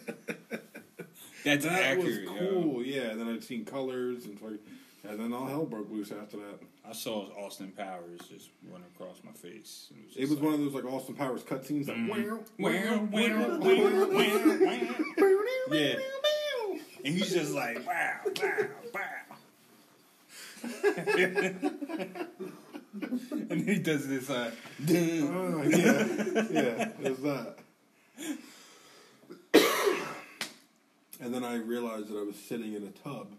That's that accurate. was yo. cool. Yeah, and then I'd seen colors and like, and then all hell broke loose after that. I saw Austin Powers just run across my face. and It was one of those like Austin Powers cutscenes. Like. Yeah. And he's just like, wow, wow, wow. and he does this, uh, oh yeah, yeah, it was that. and then I realized that I was sitting in a tub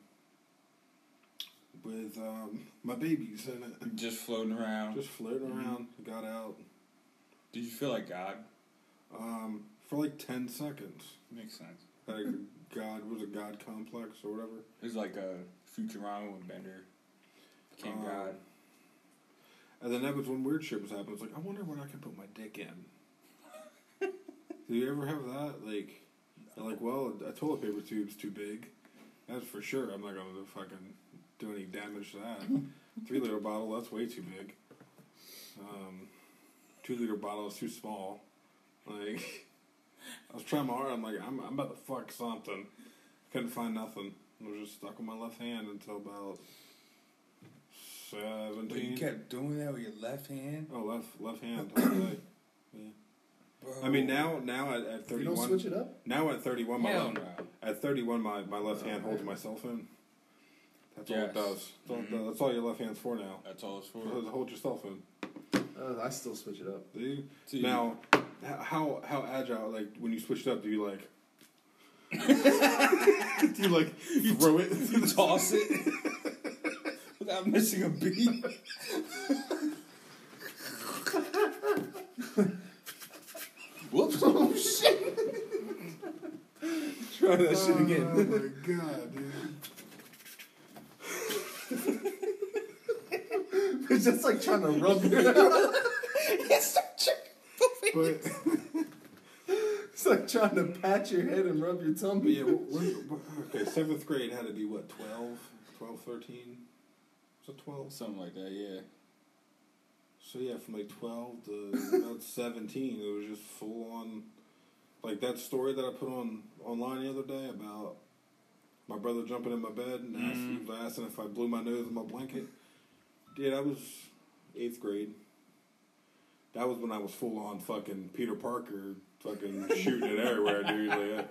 with um, my babies in it, just floating around. just floating around. Got out Did you feel like God? um, for like ten seconds. Makes sense. Like God was a God complex or whatever. It was like a Futurama with Bender became Um, God. And then that was when weird shit was happening. It's like, I wonder what I can put my dick in. Do you ever have that? Like, like, well, a toilet paper tube's too big. That's for sure. I'm not going to fucking do any damage to that. Three liter bottle, that's way too big. Um, two liter bottle is too small. Like, I was trying my hard. I'm like, I'm, I'm about to fuck something. Couldn't find nothing. I was just stuck with my left hand until about seventeen. But you kept doing that with your left hand? Oh, left left hand all day. Yeah. Bro. I mean, now now at, at If you don't switch it up, now at thirty one, my Hell left, no. at thirty one, my, my left hand holds my cell phone. That's all it does. That's, all, it Mhm. does. That's all your left hand's for now. That's all it's for. To hold your cell phone. uh, I still switch it up. Do you? See, Now, h- how how agile? Like when you switch it up, do you like? do you like throw it? you toss it without missing a beat. Whoops! Oh shit! Try that shit oh, again. Oh my god, dude! It's just like trying to rub your. But It's like trying to pat your head and rub your tummy. Yeah, we're, we're, okay, seventh grade had to be what, 12, 12 13? Was it 12? Something like that, yeah. So yeah, from like 12 to about 17, it was just full on. Like that story that I put on online the other day about my brother jumping in my bed and asked, he was asking if I blew my nose in my blanket. Yeah, that was eighth grade. That was when I was full on fucking Peter Parker, fucking shooting it everywhere, dude. Like,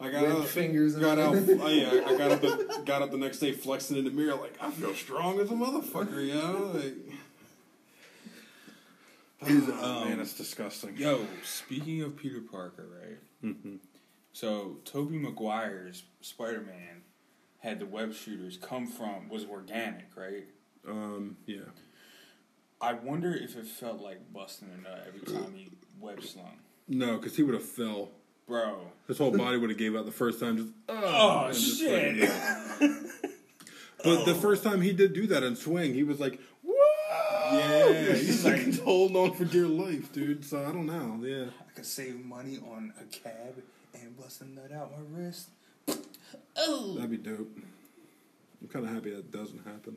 I, I got Red up, fingers got out. Oh yeah, I got up. The, got up the next day, flexing in the mirror, like I feel strong as a motherfucker, you know. Like, oh, man, it's disgusting. Yo, speaking of Peter Parker, right? So Tobey Maguire's Spider Man had the web shooters come from was organic, right? Um, yeah. I wonder if it felt like busting a nut every time he web slung. No, because he would have fell. Bro. His whole body would have gave out the first time. Just Oh, oh and just shit. like, yeah. But the oh. first time he did do that and swing, he was like, "Whoa!" Yeah, he's he's like like- holding on for dear life, dude. So I don't know. Yeah. I could save money on a cab and bust a nut out my wrist. Oh. That'd be dope. I'm kind of happy that doesn't happen.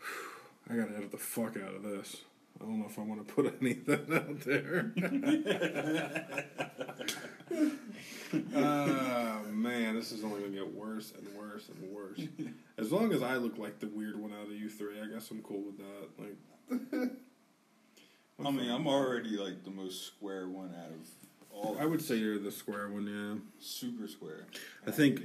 I gotta edit the fuck out of this. I don't know if I want to put anything out there. Ah man, this is only gonna get worse and worse and worse. As long as I look like the weird one out of you three, I guess I'm cool with that. Like, I mean, I'm already like the most square one out of all. I would say you're the square one. Yeah. super square. I think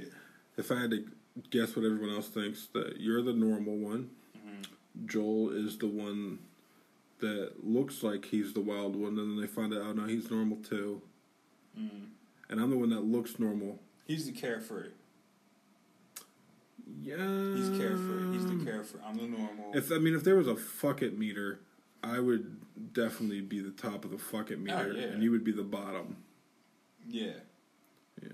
if I had to, guess what everyone else thinks that you're the normal one. Mm-hmm. Joel is the one that looks like he's the wild one, and then they find out, oh no, he's normal too. Mm. And I'm the one that looks normal. He's the carefree. Yeah, He's carefree. He's the carefree. I'm the normal. If I mean, if there was a fuck it meter, I would definitely be the top of the fuck it meter, Oh, yeah. and you would be the bottom. yeah. Yeah,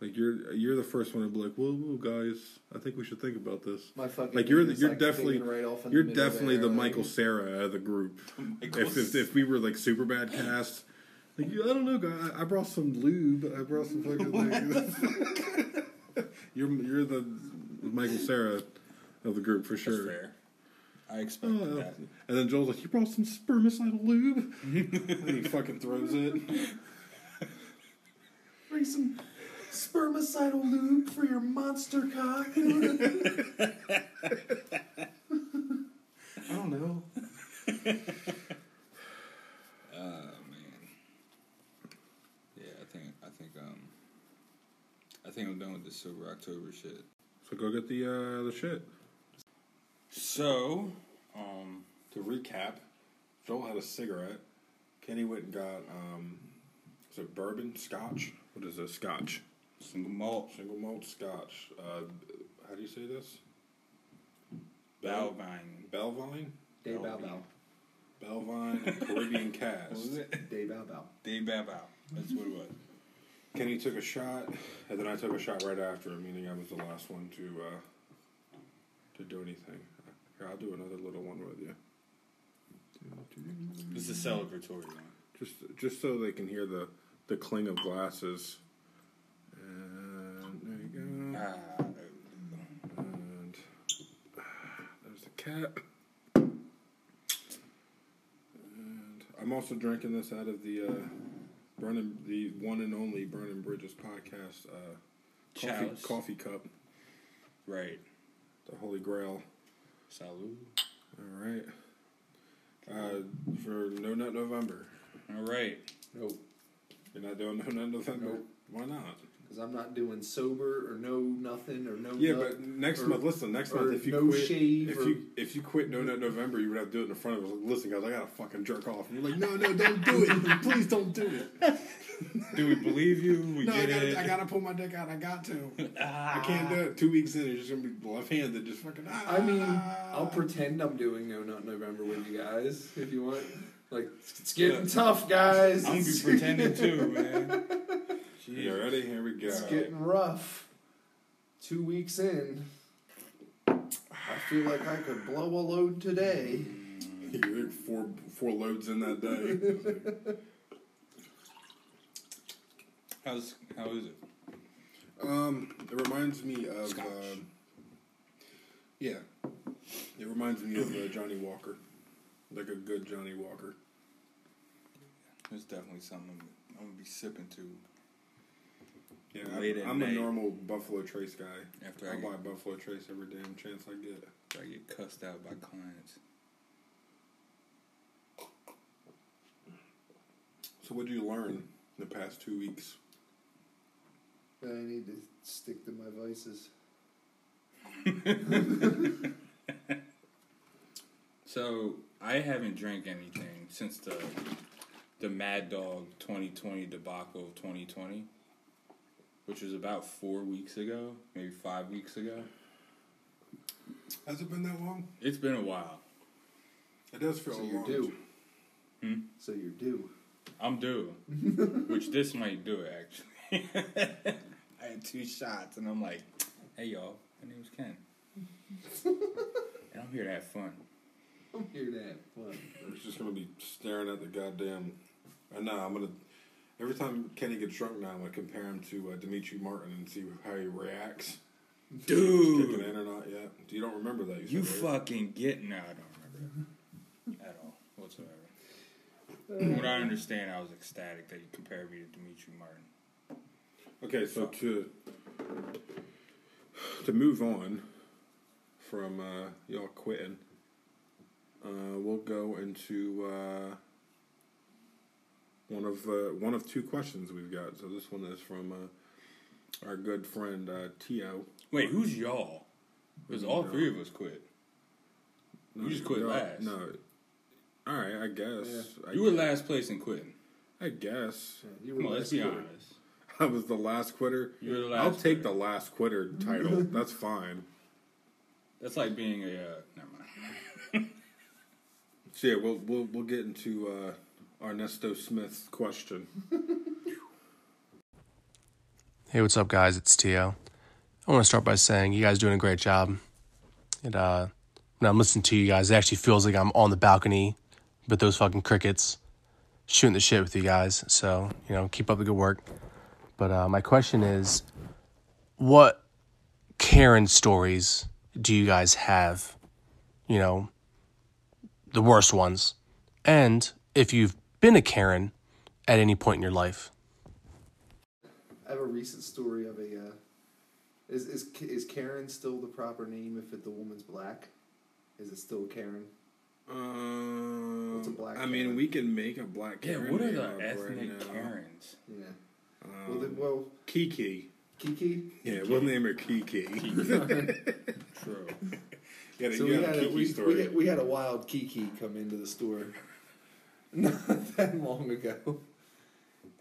like you're you're the first one to be like, "Whoa, whoa, guys, I think we should think about this." My fucking Like, you're the- you're like, definitely- right off in You're the definitely there, the like- Michael Cera of the group. Michael If, if if we were like Superbad cast, like I don't know, guy, I brought some lube. I brought some fucking thing. you're you're the Michael Cera of the group for That's sure. fair. I expect Oh, that. and then Joel's like, "You brought some spermicidal lube," and he fucking throws it. Bring some spermicidal lube for your monster cock. I don't know. Oh man. Yeah, I think I think um I think I'm done with this Sober October shit. So go get the uh, the shit. So, um, To recap, Phil had a cigarette. Kenny went and got um, is it bourbon, scotch? What is this? Scotch, single malt, single malt scotch. Uh, how do you say this? Balvine. Belvine, Day bow bow. Belvine, and Caribbean What was it? Day bow bow. Day Bow Bow. That's what it was. Kenny took a shot, and then I took a shot right after, meaning I was the last one to uh, to do anything. Here, I'll do another little one with you. This is a celebratory one. Just just so they can hear the the cling of glasses. And there you go. Ah, And there's the cat. And I'm also drinking this out of the uh, Brennan, the one and only Burning Bridges podcast uh, coffee, coffee cup, right. the Holy Grail. Salud. All right. Uh, for No Nut November. All right. Nope. You're not doing No Nut November. Nope. Why not? Because I'm not doing sober or no nothing or no. Yeah, nut but next or- month, listen. Next month, if you no quit, shave if or- you if you quit No Nut November, you would have to do it in front of us. Like, listen, guys, I gotta fucking jerk off. And you're like, no, no, don't do it. Please don't do it. Do we believe you? We No, I gotta, it. I gotta pull my dick out. I got to. Ah. I can't do it. Two weeks in, you're just gonna be left-handed, just fucking. Ah. I mean, I'll pretend I'm doing No Nut November with you guys if you want. Like, it's getting tough, guys. I'm gonna be pretending too, man. You ready? Here we go. It's getting rough. Two weeks in, I feel like I could blow a load today. You're four four loads in that day. How's how is it? Um, it reminds me of. Scotch. Um, yeah, it reminds me of uh, Johnnie Walker, like a good Johnnie Walker. There's definitely something I'm, I'm gonna be sipping to Yeah, Late I'm, at I'm a normal Buffalo Trace guy. after I I get, buy Buffalo Trace every damn chance I get. after I get cussed out by clients. So, what did you learn in the past two weeks? I need to stick to my vices. So I haven't drank anything since the the Mad Dog 2020 debacle of 2020, which was about four weeks ago, maybe five weeks ago. Has it been that long? It's been a while. It does feel So a you're long. due. Hmm? So you're due. I'm due, which this might do it actually. I had two shots and I'm like, "Hey y'all, my name's Ken, and I'm here to have fun." I'm here to have fun. It's just gonna be staring at the goddamn. And now I'm gonna. Every time Kenny gets drunk now, I'm gonna compare him to uh, Demetri Martin and see how he reacts. Dude, Kicking in or not yet? You don't remember that? You said, right? fucking get no, I don't remember at all whatsoever. From what I understand, I was ecstatic that you compared me to Demetri Martin. Okay, so to to move on from uh, y'all quitting, uh, we'll go into uh, one of uh, one of two questions we've got. So this one is from uh, our good friend uh, Tio. Wait, who's y'all? Because all three of us quit. You just quit last. No. All right, I guess. I, You were last place in quitting. I guess. You Come on, last let's be quitter. honest. I was the last quitter. You were the last. I'll last take quitter. the last quitter title. That's fine. That's like being a. Uh, never mind. So yeah, we'll we'll we'll get into uh, Ernesto Smith's question. Hey, what's up, guys? It's Tio. I want to start by saying you guys doing a great job. And uh, when I'm listening to you guys, it actually feels like I'm on the balcony with those fucking crickets, shooting the shit with you guys. So you know, keep up the good work. But uh, my question is, what Karen stories do you guys have? You know, the worst ones, and if you've been a Karen at any point in your life. I have a recent story of a. Uh, is is is Karen still the proper name if it, the woman's black? Is it still Karen? Um, What's a black I mean, Karen? we can make a black Karen Yeah, what are the up right ethnic. Karens? Yeah. Um, well, then, well, Kiki. Kiki. Yeah, we'll name her Kiki. True. Yeah, So we had, a a, Kiki we, story. we, had, we had a wild Kiki come into the store not that long ago.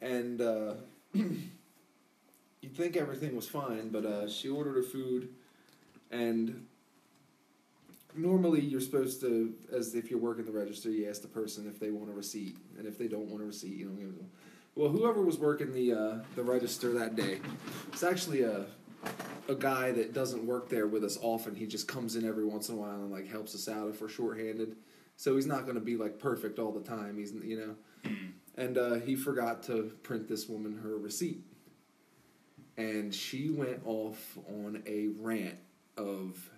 And uh, you'd think everything was fine, but uh, she ordered her food, and normally you're supposed to, as if you're working the register, you ask the person if they want a receipt, and if they don't want a receipt, you don't give them. Well, whoever was working the uh, the register that day, it's actually a a guy that doesn't work there with us often. He just comes in every once in a while and like helps us out if we're shorthanded. So he's not going to be like perfect all the time. He's you know, and uh, he forgot to print this woman her receipt, and she went off on a rant of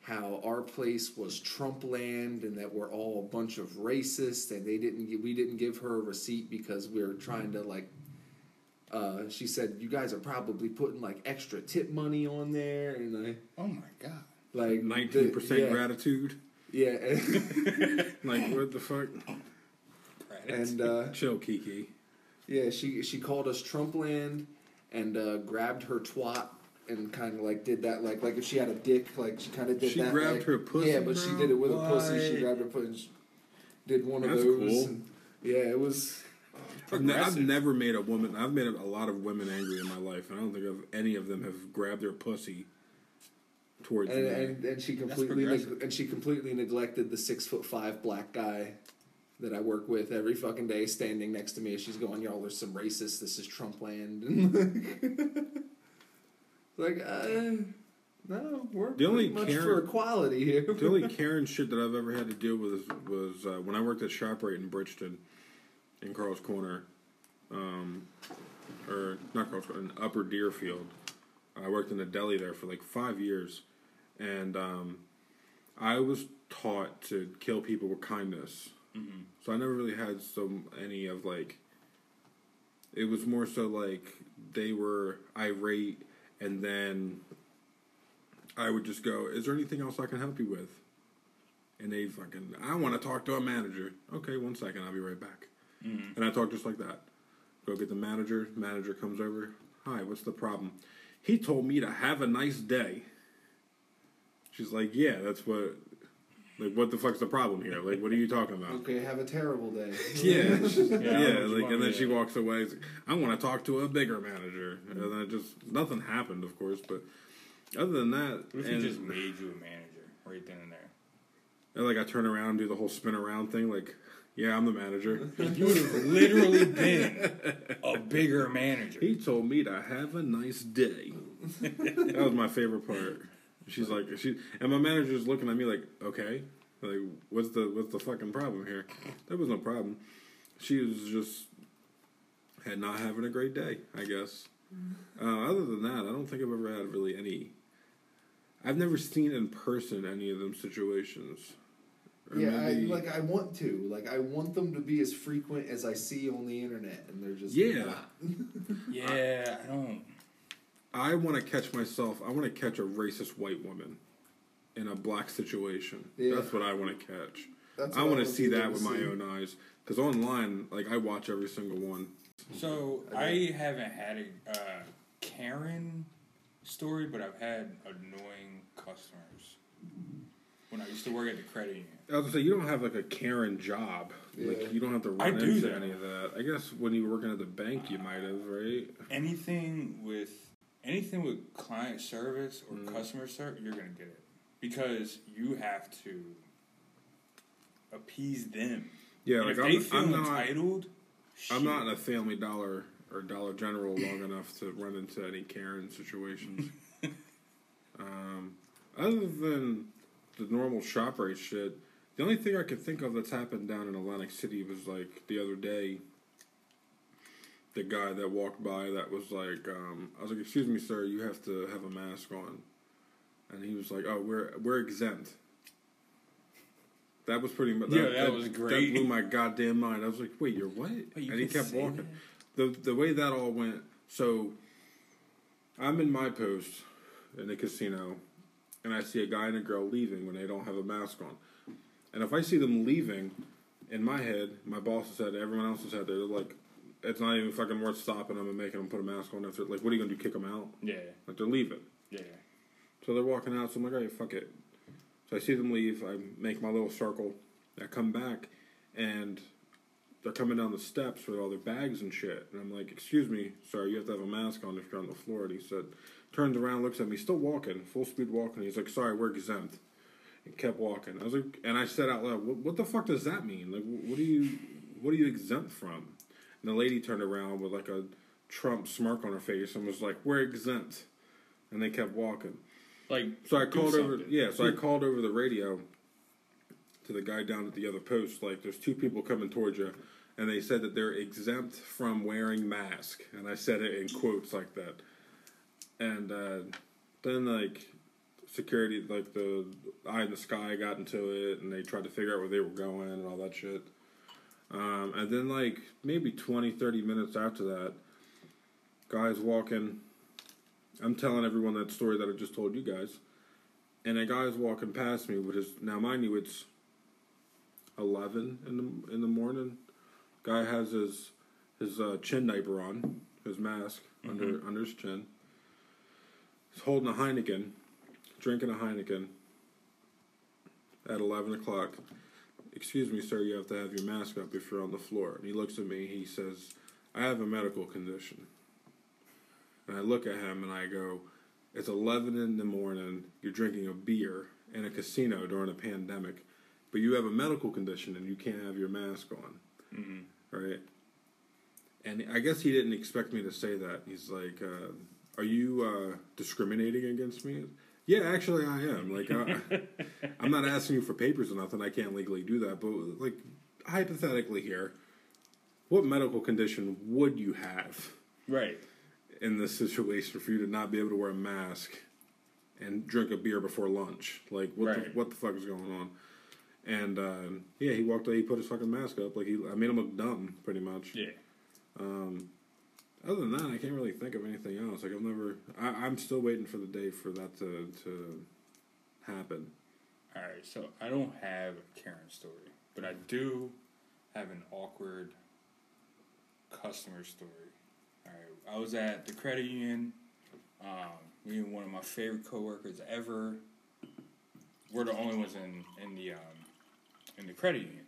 how our place was Trump land and that we're all a bunch of racists and they didn't gi- we didn't give her a receipt because we were trying to like uh, she said you guys are probably putting like extra tip money on there and I Oh my god. like Nineteen the- percent yeah, gratitude. Yeah Like what the fuck? and uh, Chill, Kiki. yeah she she called us Trump land and uh, grabbed her twat and kind of like did that like like if she had a dick like she kind of did She that She grabbed like- her pussy, yeah but she did it with a pussy she grabbed her pussy and she did one of That's those cool. and, yeah it was I've, ne- I've never made a woman. I've made a lot of women angry in my life, and I don't think of any of them have grabbed their pussy towards and, me. and, and she completely neg- and she completely neglected the six foot five black guy that I work with every fucking day, standing next to me as she's going, "Y'all are some racists. This is Trump land." like, uh, no, we're The only pretty much Karen- for equality here. the only Karen shit that I've ever had to deal with was uh, when I worked at Shoprite in Bridgeton, in Carl's Corner, um, or not Carl's Corner, in Upper Deerfield. I worked in a deli there for like five years, and um, I was taught to kill people with kindness. So I never really had so any of like. It was more so like they were irate, and then I would just go, "Is there anything else I can help you with?" And they fucking, I want to talk to a manager. Okay, one second, I'll be right back. And I talk just like that. Go get the manager. Manager comes over. Hi, what's the problem? He told me to have a nice day. She's like, yeah, that's what. Like, what the fuck's the problem here? Like, what are you talking about? okay, have a terrible day. Yeah, Yeah, yeah, I know what you like, and then me she walks away. Like, I want to talk to a bigger manager, and then it just nothing happened, of course. But other than that, What if he just made you a manager right then and there? and, like I turn around and do the whole spin around thing, like, yeah, I'm the manager. You would have literally been a bigger manager. he told me to have a nice day. that was my favorite part. She's like, she and my manager's looking at me like, okay, like, what's the what's the fucking problem here? There was no problem. She was just had not having a great day, I guess. Uh, other than that, I don't think I've ever had really any. I've never seen in person any of them situations. Or Yeah, I, like I want to. Like I want them to be as frequent as I see on the internet, and they're just Yeah. not. Yeah, I don't. I want to catch myself. I want to catch a racist white woman in a black situation. Yeah. That's what I want to catch. That's I want to see that with my own eyes. Because online, like I watch every single one. So I haven't had a uh, Karen story, but I've had annoying customers when I used to work at the credit union. I was gonna say you don't have like a Karen job. Yeah. Like you don't have to run do into that. any of that. I guess when you were working at the bank, you might have, right? Anything with anything with client service or Mm. customer service, you're gonna get it because you have to appease them. Yeah, And like if I'm, they feel I'm not. I'm not in a Family Dollar or Dollar General long enough to run into any Karen situations. um, other than the normal ShopRite shit, the only thing I could think of that's happened down in Atlantic City was like the other day. The guy that walked by that was like, um, I was like, "Excuse me, sir, you have to have a mask on," and he was like, "Oh, we're we're exempt." That was pretty much. Yeah, that was great. That blew my goddamn mind. I was like, "Wait, you're what?" Wait, you and he kept walking. The the way that all went. So, I'm in my post in the casino, and I see a guy and a girl leaving when they don't have a mask on. And if I see them leaving, in my head, my boss has said, everyone else has said, they're like, it's not even fucking worth stopping them and making them put a mask on. After like, what are you gonna do? Kick them out? Yeah, Like they're leaving. yeah. So they're walking out. So I'm like, all right, fuck it. So I see them leave. I make my little circle. I come back, and they're coming down the steps with all their bags and shit. And I'm like, excuse me, sir, you have to have a mask on if you're on the floor. And he said, turns around, looks at me, still walking, full speed walking. He's like, sorry, we're exempt. And kept walking. I was like, and I said out loud, what, what the fuck does that mean? Like, what are you, what are you exempt from? And the lady turned around with like a Trump smirk on her face and was like, we're exempt. And they kept walking. Like So I called over. Yeah, so I called over the radio to the guy down at the other post. Like, there's two people coming towards you, and they said that they're exempt from wearing mask, and I said it in quotes like that. And uh, then like security, like the eye in the sky, got into it, and they tried to figure out where they were going and all that shit. Um, and then like maybe 20, 30 minutes after that, guys walking. I'm telling everyone that story that I just told you guys. And a guy's walking past me with his now mind you it's eleven in the in the morning. Guy has his his uh, chin diaper on, his mask under under his chin. He's holding a Heineken, drinking a Heineken at eleven o'clock. Excuse me, sir, you have to have your mask up if you're on the floor. And he looks at me, he says, I have a medical condition. And I look at him and I go, It's 11 in the morning, you're drinking a beer in a casino during a pandemic, but you have a medical condition and you can't have your mask on. Right? And I guess he didn't expect me to say that. He's like, uh, Are you uh, discriminating against me? Yeah, actually, I am. Like, I, I'm not asking you for papers or nothing. I can't legally do that. But, like, hypothetically here, what medical condition would you have? right. in this situation for you to not be able to wear a mask and drink a beer before lunch. Like what the, what the fuck is going on? And um, yeah, he walked away. He put his fucking mask up. Like he, I made him look dumb, pretty much. Yeah. Other than that, I can't really think of anything else. Like I've never. I, I'm still waiting for the day for that to to happen. All right, so I don't have a Karen story, but I do have an awkward customer story. All right, I was at the credit union. Um, me and one of my favorite coworkers ever. We're the only ones in in the um, in the credit union.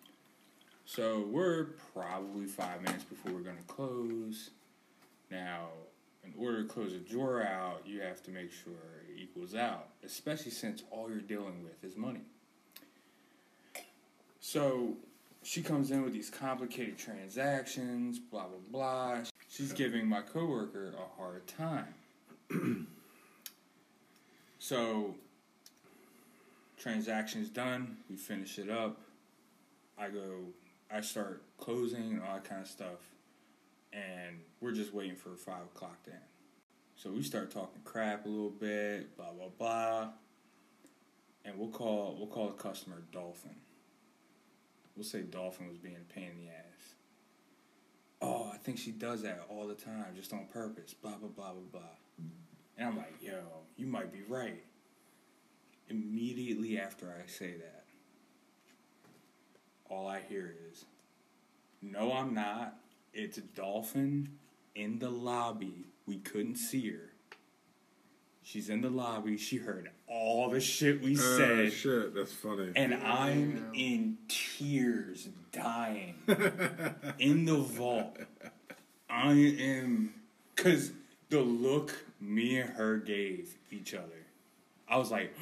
So we're probably five minutes before we're gonna close. Now, in order to close a drawer out, you have to make sure it equals out, especially since all you're dealing with is money. So she comes in with these complicated transactions, blah blah blah. She's giving my coworker a hard time. so transactions done, we finish it up. I go, I start closing and all that kind of stuff, and we're just waiting for five o'clock to end. So we start talking crap a little bit, blah blah blah, and we'll call we'll call the customer Dolphin. We'll say Dolphin was being a pain in the ass. Oh, I think she does that all the time, just on purpose. Blah blah blah blah blah. And I'm like, yo, you might be right. Immediately after I say that, all I hear is, no, I'm not. It's a dolphin in the lobby. We couldn't see her. She's in the lobby. She heard all the shit we Oh, said. shit, that's funny. And I'm in tears, dying in the vault. I am, cause the look me and her gave each other, I was like,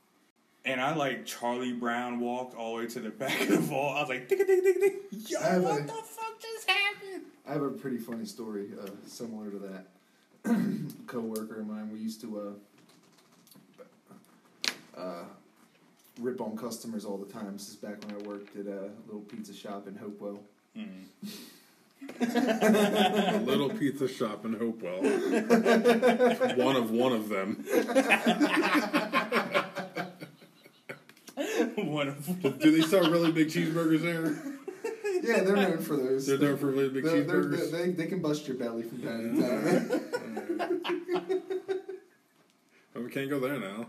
and I like Charlie Brown walked all the way to the back of the vault. I was like, ding, ding, ding, ding. Yo, what a- the fuck just happened? I have a pretty funny story uh, similar to that. Co-worker of mine, we used to uh, uh, rip on customers all the time. This is back when I worked at a little pizza shop in Hopewell. A little pizza shop in Hopewell. one of one of them. One of Do they sell really big cheeseburgers there? Yeah, they're known for those. They're known for really big They're- they're- cheeseburgers. they, they can bust your belly from time to time. Oh, we can't go there now.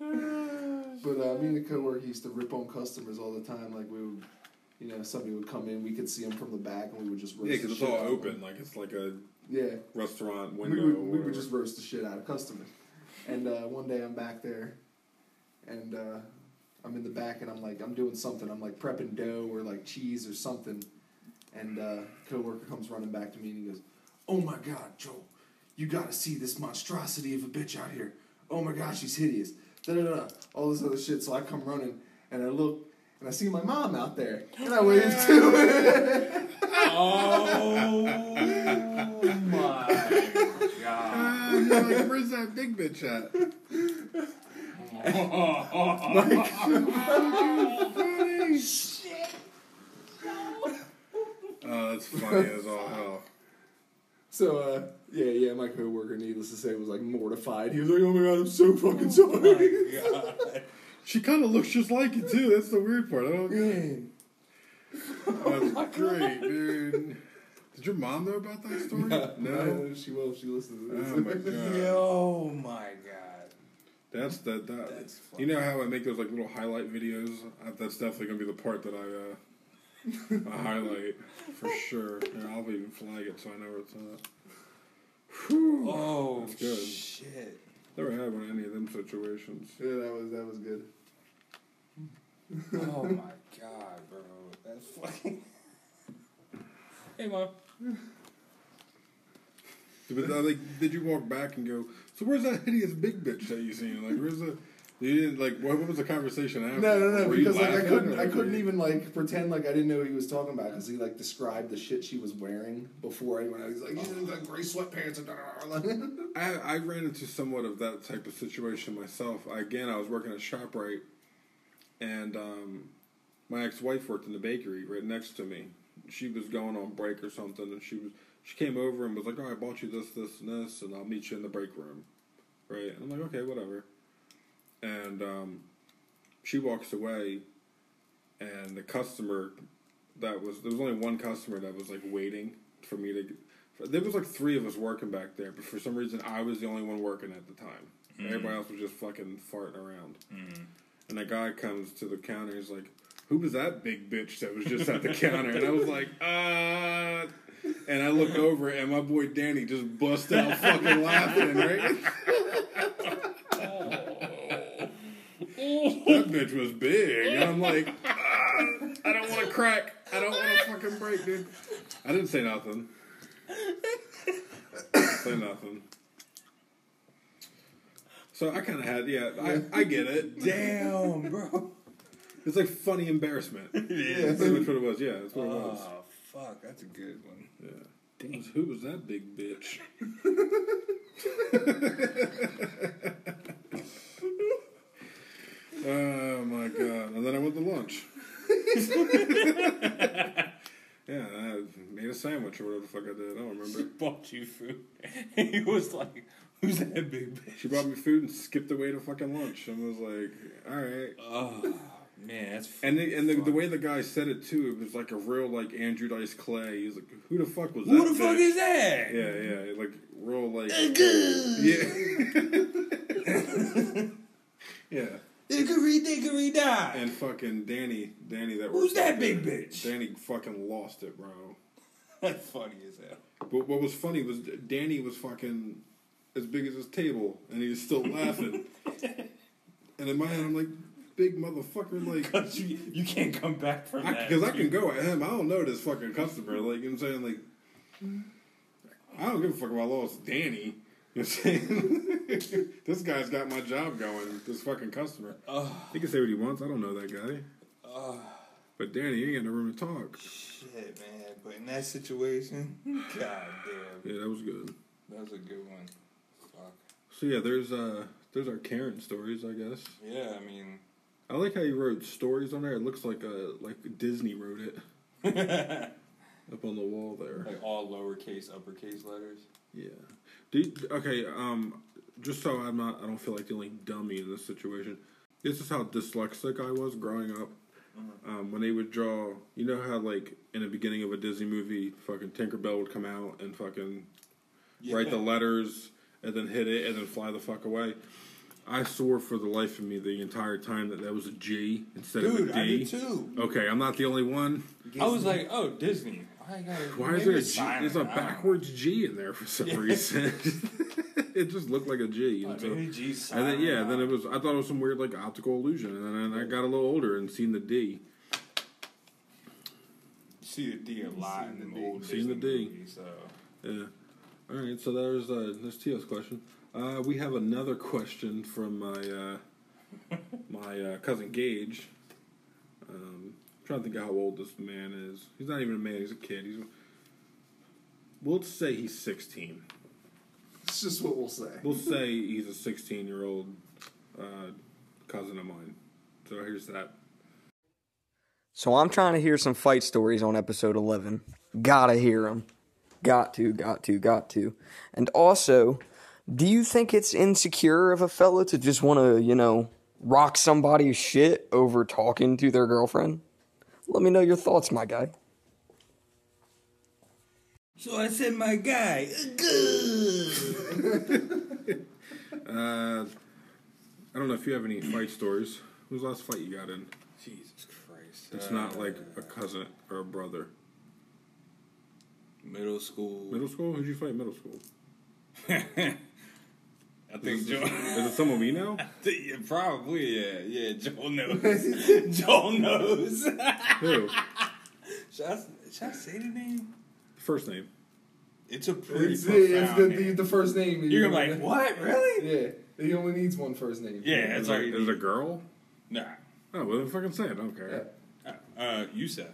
But uh, me and the coworker used to rip on customers all the time. Like we would, you know, somebody would come in, we could see them from the back, and we would just roast Yeah, because it's all open. Like it's like a Yeah, restaurant we window. would we would just roast the shit out of customers. And uh, one day I'm back there, and uh, I'm in the back, and I'm like I'm doing something. I'm like prepping dough or like cheese or something. And uh, coworker comes running back to me and he goes, "Oh my God, Joel, you got to see this monstrosity of a bitch out here. Oh my gosh, she's hideous. Da da da. All this other shit." So I come running and I look and I see my mom out there and I wave to her. Oh my god. Like, where's that big bitch at? Oh, that's funny as all hell. So uh, yeah, yeah, my coworker, needless to say, was like mortified. He was like, "Oh my god, I'm so fucking Oh sorry." God. She kind of looks just like you too. That's the weird part. I don't get it. That's great, dude. Did your mom know about that story? No. she will. if She listens to this. Oh my god. Yo, my god. That's that. that That's you know how I make those like little highlight videos? Uh, That's definitely gonna be the part that I uh, I highlight for sure. Here, I'll even flag it so I know where it's at. Whew. Oh That's good. shit. Never had one of any of them situations. Yeah, that was that was good. Oh my god, bro. That's fucking. Hey, mom. But uh, like, did you walk back and go? So where's that hideous big bitch that you seen? Like, where's the? You didn't like. What, what was the conversation after? No, no, no. Were Because like I couldn't, I couldn't you- even like pretend like I didn't know what he was talking about because he like described the shit she was wearing before I went. He's like, she's in like gray sweatpants and. I, I ran into somewhat of that type of situation myself. Again, I was working at ShopRite, and um, my ex-wife worked in the bakery right next to me. She was going on break or something, and she was she came over and was like, "Oh, I bought you this, this, and this, and I'll meet you in the break room." Right? And I'm like, "Okay, whatever." And um, she walks away, and the customer that was there was only one customer that was like waiting for me to. There was like three of us working back there, but for some reason I was the only one working at the time. Everybody else was just fucking farting around. And the guy comes to the counter. He's like, "Who was that big bitch that was just at the counter?" And I was like, "Uh." And I look over, and my boy Danny just bust out fucking laughing. Right? that bitch was big. And I'm like, "Ah, I don't want to crack. I don't want to fucking break, dude. I didn't say nothing. say nothing. So I kind of had, yeah, I, I get it. Damn, bro. It's like funny embarrassment. Yeah. That's pretty much what it was. Yeah, that's what it was. Oh, fuck. That's a good one. Yeah. Who was- Who was that big bitch? oh my god! And then I went to lunch. yeah, I made a sandwich or whatever the fuck I did. I don't remember. Bought you food. he was like, who's that big bitch? She brought me food and skipped away to fucking lunch. and was like, all right. Man. That's And the, and the, the way the guy said it too, it was like a real like Andrew Dice Clay. He's like, who the fuck was that? Who the fuck bitch?" is that? Yeah, yeah, like real like yeah, yeah. Dickory, dickory, die. And fucking Danny, Danny, that Who's that there, big bitch? Danny fucking lost it, bro. That's funny as hell. But what was funny was Danny was fucking as big as his table, and he was still laughing. and in my head, I'm like, big motherfucker, like. You, you can't come back from that. Because I, can go at him. I don't know this fucking customer. Like, you know what I'm saying? Like, I don't give a fuck if I lost Danny. You know what I'm saying? this guy's got my job going. This fucking customer. He can say what he wants. I don't know that guy. But Danny, you ain't got no room to talk. Shit, man. But in that situation, god damn, Yeah, that was good. that was a good one. Fuck. So yeah, there's uh, there's our Karen stories, I guess. Yeah, I mean, I like how you wrote stories on there. It looks like a like Disney wrote it up on the wall there. like all lowercase, uppercase letters. Yeah. Do you, okay. Um, just so I'm not, I don't feel like the only dummy in this situation. This is how dyslexic I was growing up. Um, when they would draw, you know how like in the beginning of a Disney movie, fucking Tinkerbell would come out and fucking write the letters and then hit it and then fly the fuck away. I swore for the life of me the entire time that that was a G instead of Dude, a I D. did too. Okay, I'm not the only one. I was like, oh, Disney. I gotta, Why is there a it's G? silent. There's a I backwards G in there for some reason. it just looked like a G. Like, And, so- maybe G's and then yeah, then it was. I thought it was some weird like optical illusion, and then I got a little older and seen the D. See the D a lot in the old Seen the Disney D. movies, so. Yeah. All right. So there's uh, there's Tio's question. Uh, we have another question from my uh, my uh, cousin Gage. Um, trying to think of how old this man is. He's not even a man. He's a kid. He's. We'll say he's 16. It's just what we'll say. We'll say he's a 16 year old uh, cousin of mine. So here's that. So I'm trying to hear some fight stories on episode 11. Gotta hear them. Got to, got to, got to. And also, do you think it's insecure of a fella to just want to, you know, rock somebody's shit over talking to their girlfriend? Let me know your thoughts, my guy. So I said, my guy, good. Uh, I don't know if you have any fight stories. Who's the last fight you got in? Jesus Christ. It's Uh, not like a cousin or a brother. middle school. Middle school? Who'd you fight in middle school? I think Is, Joe. is it someone we know? yeah, probably, yeah. Yeah, Joel knows. Joel knows. Who? should, I, should I say the name? First name. It's a pretty It's, it's the, the, name. the first name. You're gonna be like, what? Really? Yeah, he only needs one first name. Yeah, it's it, like, is it a girl? nah. Oh, well then fucking say it. I don't care. Uh, uh, Yusef.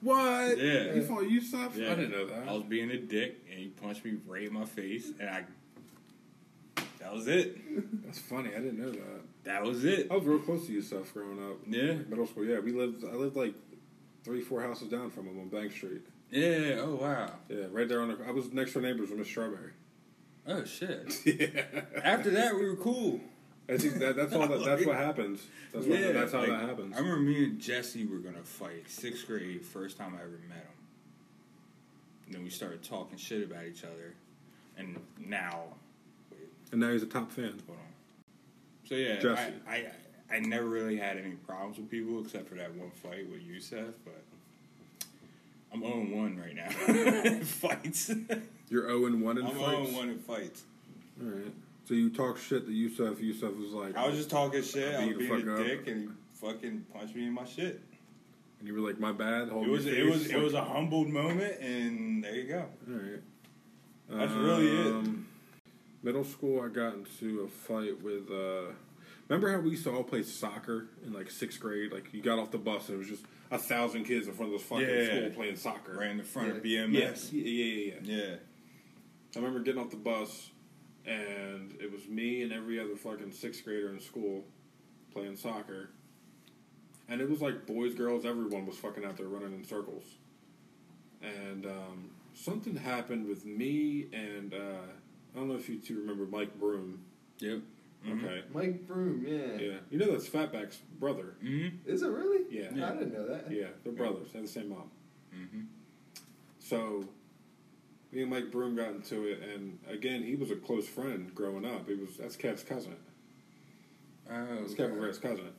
What? Yeah. You fought Yusuf? Yeah. I didn't know that. I was being a dick, and he punched me right in my face, and I. That was it. That's funny. I didn't know that. That was it. I was real close to Yusuf growing up. Yeah. Middle school, yeah. We lived. I lived like three, four houses down from him on Bank Street. Yeah. Oh wow. Yeah, right there on the. I was next door neighbors with Miss Strawberry. Oh shit. yeah. After that, we were cool. I think that, that's all. That, that's what happens. That's what, That's how like, that happens. I remember me and Jesse were gonna fight sixth grade, first time I ever met him. And then we started talking shit about each other, and now, and now he's a top fan. hold on. So yeah, Jesse. I, I I never really had any problems with people except for that one fight with Yusef, but I'm 0 1 right now fights. You're 0 and 1 in I'm fights. 0 1 in fights. All right. So you talk shit to Yusuf. Yusuf was like, I was just talking shit. I was being a up. dick, and he fucking punched me in my shit. and you were like, my bad. Hold It was it was it was a humbled moment, and there you go. All right. That's really it. Um, Middle school, I got into a fight with. Uh, remember how we used to all play soccer in like sixth grade? Like you got off the bus and it was just a thousand kids in front of this fucking Yeah. school playing soccer. Right in the front of Yeah. BMS. Yes. Yeah, yeah, yeah, yeah. Yeah. I remember getting off the bus, and it was me and every other fucking sixth grader in school playing soccer. And it was like boys, girls, everyone was fucking out there running in circles. And um, something happened with me and uh, I don't know if you two remember Mike Broom. Yep. Okay. Mike Broom, yeah. Yeah. You know that's Fatback's brother. Mm-hmm. Is it really? Yeah. I didn't know that. Yeah, they're brothers. They have the same mom. Mm-hmm. So, me and Mike Broom got into it, and again, he was a close friend growing up. He was that's Kev's cousin. Oh, It's Kevin Red's cousin,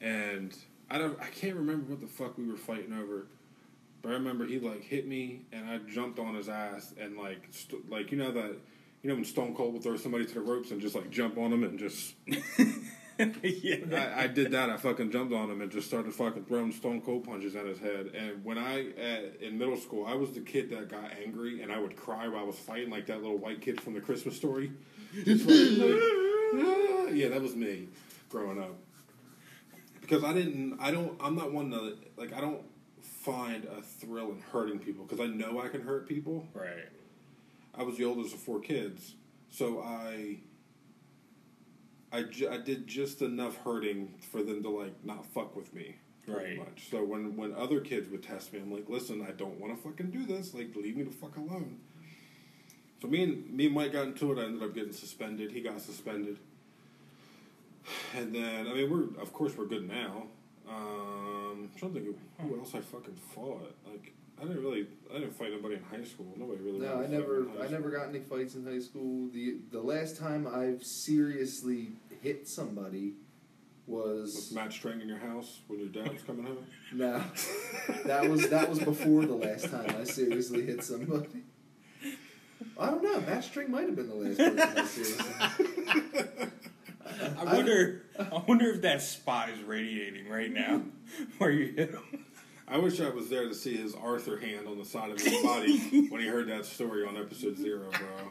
and I don't. I can't remember what the fuck we were fighting over, but I remember he like hit me, and I jumped on his ass, and like st- like you know that you know when Stone Cold would throw somebody to the ropes and just like jump on them and just. yeah. I, I did that. I fucking jumped on him and just started fucking throwing Stone Cold punches at his head. And when I at, in middle school, I was the kid that got angry and I would cry while I was fighting, like that little white kid from the Christmas story. "Ah." yeah, that was me growing up. Because I didn't, I don't, I'm not one to like, I don't find a thrill in hurting people because I know I can hurt people. Right. I was the oldest of four kids, so I I, ju- I did just enough hurting for them to like not fuck with me pretty Right. much. So when when other kids would test me, I'm like, listen, I don't want to fucking do this. Like, leave me the fuck alone. So me and me and Mike got into it. I ended up getting suspended. He got suspended, and then I mean we're of course we're good now. Um, I'm trying to think of who else I fucking fought. Like I didn't really I didn't fight anybody in high school. Nobody really. No, I never, I school. never got any fights in high school. the The last time I've seriously hit somebody was With was Matt Strang in your house when your dad was coming home. no, that was that was before the last time I seriously hit somebody. I don't know. Matt String might have been the last person I seriously. I wonder. I wonder if that spot is radiating right now, where you hit him. I wish I was there to see his Arthur hand on the side of his body when he heard that story on episode zero, bro.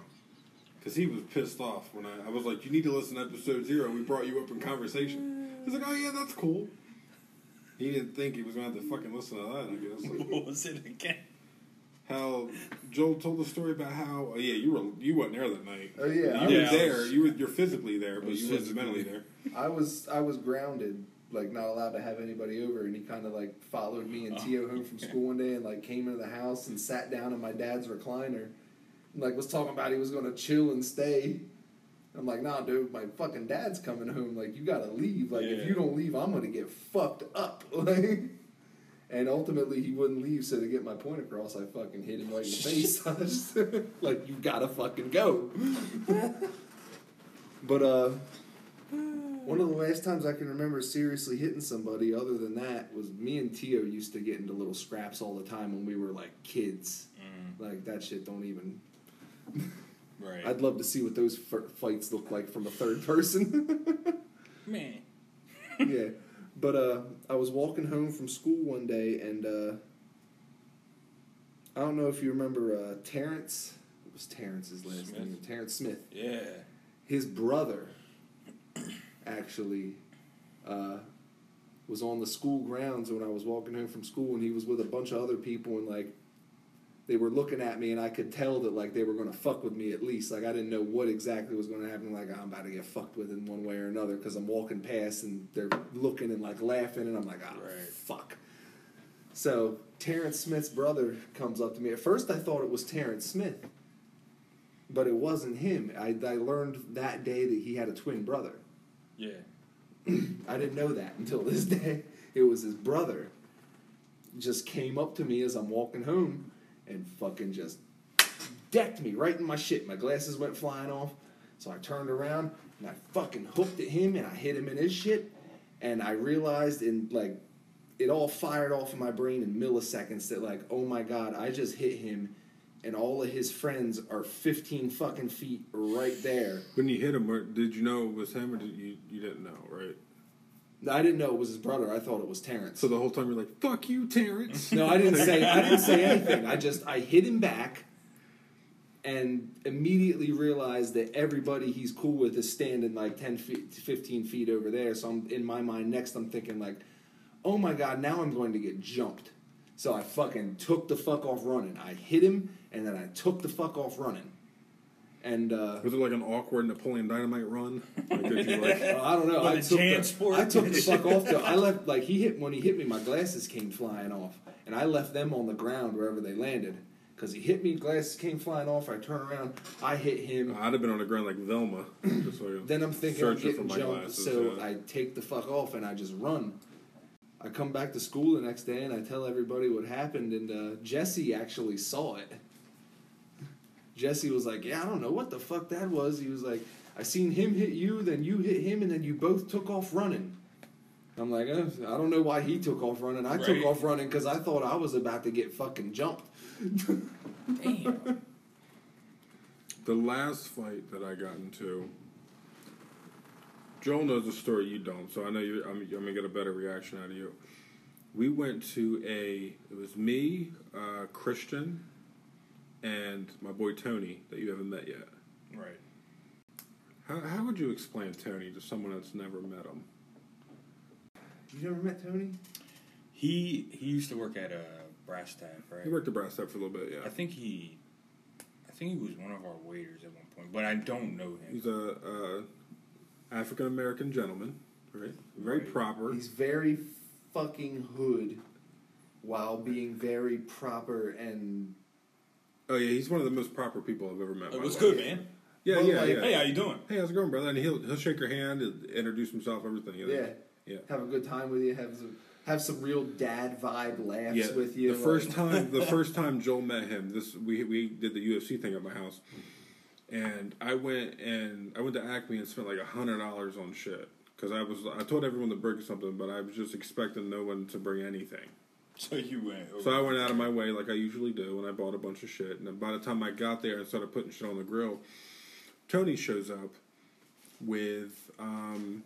Because he was pissed off when I, I was like, "You need to listen to episode zero. We brought you up in conversation." He's like, "Oh yeah, that's cool." He didn't think he was gonna have to fucking listen to that. I guess. Like, What was it again? how Joel told the story about how oh yeah you were you weren't there that night. Oh, yeah, I you were was- there. You were you're physically there, but you weren't mentally there. I was I was grounded, like not allowed to have anybody over, and he kind of like followed me and Tio home from school one day, and like came into the house and sat down in my dad's recliner, and like was talking about he was gonna chill and stay. I'm like, nah, dude, my fucking dad's coming home. Like, you gotta leave. Like, Yeah. if you don't leave, I'm gonna get fucked up. Like, and ultimately, he wouldn't leave. So to get my point across, I fucking hit him right in the face. I like, you gotta fucking go. but uh, one of the last times I can remember seriously hitting somebody, other than that, was me and Tio used to get into little scraps all the time when we were like kids. Like that shit don't even. Right. I'd love to see what those f- fights look like from a third person. Man. yeah, but uh, I was walking home from school one day, and uh, I don't know if you remember uh, Terrence. What was Terrence's last Smith? name? Terrence Smith. Yeah. his brother actually uh, was on the school grounds when I was walking home from school, and he was with a bunch of other people, and like they were looking at me, and I could tell that like they were gonna fuck with me at least. Like I didn't know what exactly was gonna happen. Like I'm about to get fucked with in one way or another because I'm walking past, and they're looking and like laughing, and I'm like, oh Right. fuck. So Terrence Smith's brother comes up to me. At first, I thought it was Terrence Smith but it wasn't him. I, I learned that day that he had a twin brother. Yeah. I didn't know that until this day. It was his brother. Just came up to me as I'm walking home and fucking just decked me right in my shit. My glasses went flying off. So I turned around and I fucking hooked at him and I hit him in his shit. And I realized in like it all fired off in my brain in milliseconds that like, oh my god, I just hit him and all of his friends are 15 fucking feet right there. When you hit him, did you know it was him or did you you didn't know, right? I didn't know it was his brother. I thought it was Terrence. So the whole time you're like, "Fuck you, Terrence." No, I didn't say I didn't say anything. I just I hit him back and immediately realized that everybody he's cool with is standing like 10 feet 15 feet over there. So I'm in my mind next I'm thinking like, "Oh my god, now I'm going to get jumped." So I fucking took the fuck off running. I hit him and then I took the fuck off running. And uh Was it like an awkward Napoleon Dynamite run? Like, did you like, I don't know. With I a took, the, transport? I took the fuck off. Though. I left like he hit when he hit me. My glasses came flying off, and I left them on the ground wherever they landed. Because he hit me, glasses came flying off. I turn around, I hit him. I'd have been on the ground like Velma. Just like, Then I'm thinking I'm searching getting jumped, glasses, so yeah. I take the fuck off and I just run. I come back to school the next day and I tell everybody what happened, and uh, Jesse actually saw it. Jesse was like, "Yeah, I don't know what the fuck that was." He was like, "I seen him hit you, then you hit him, and then you both took off running." I'm like, uh, I don't know why he took off running. I took off running because I thought I was about to get fucking jumped. Damn. the last fight that I got into, Joel knows the story. You don't, so I know you. I'm, I'm gonna get a better reaction out of you. We went to a. It was me, uh, Christian, and my boy Tony that you haven't met yet. Right. How, how would you explain Tony to someone that's never met him? You never met Tony? He he used to work at a brass tap, right? He worked at Brass Tap for a little bit, Yeah. I think he, I think he was one of our waiters at one point, but I don't know him. He's a uh, African American gentleman, right? Very Right. proper. He's very fucking hood while being very proper and oh yeah, he's one of the most proper people I've ever met. in Hey, my what's life. good, man? Yeah, Well, yeah, like, yeah. Hey, how you doing? Hey, how's it going, brother? And he'll he'll shake your hand, and introduce himself, everything. You know? yeah, yeah. have a good time with you. Have some have some real dad vibe laughs Yeah, with you. the like- first time, the first time Joel met him, this we we did the UFC thing at my house, and I went and I went to Acme and spent like a hundred dollars on shit because I was I told everyone to bring something, but I was just expecting no one to bring anything. So you went. Over So I went out of my way like I usually do, and I bought a bunch of shit. And by the time I got there and started putting shit on the grill, Tony shows up with um,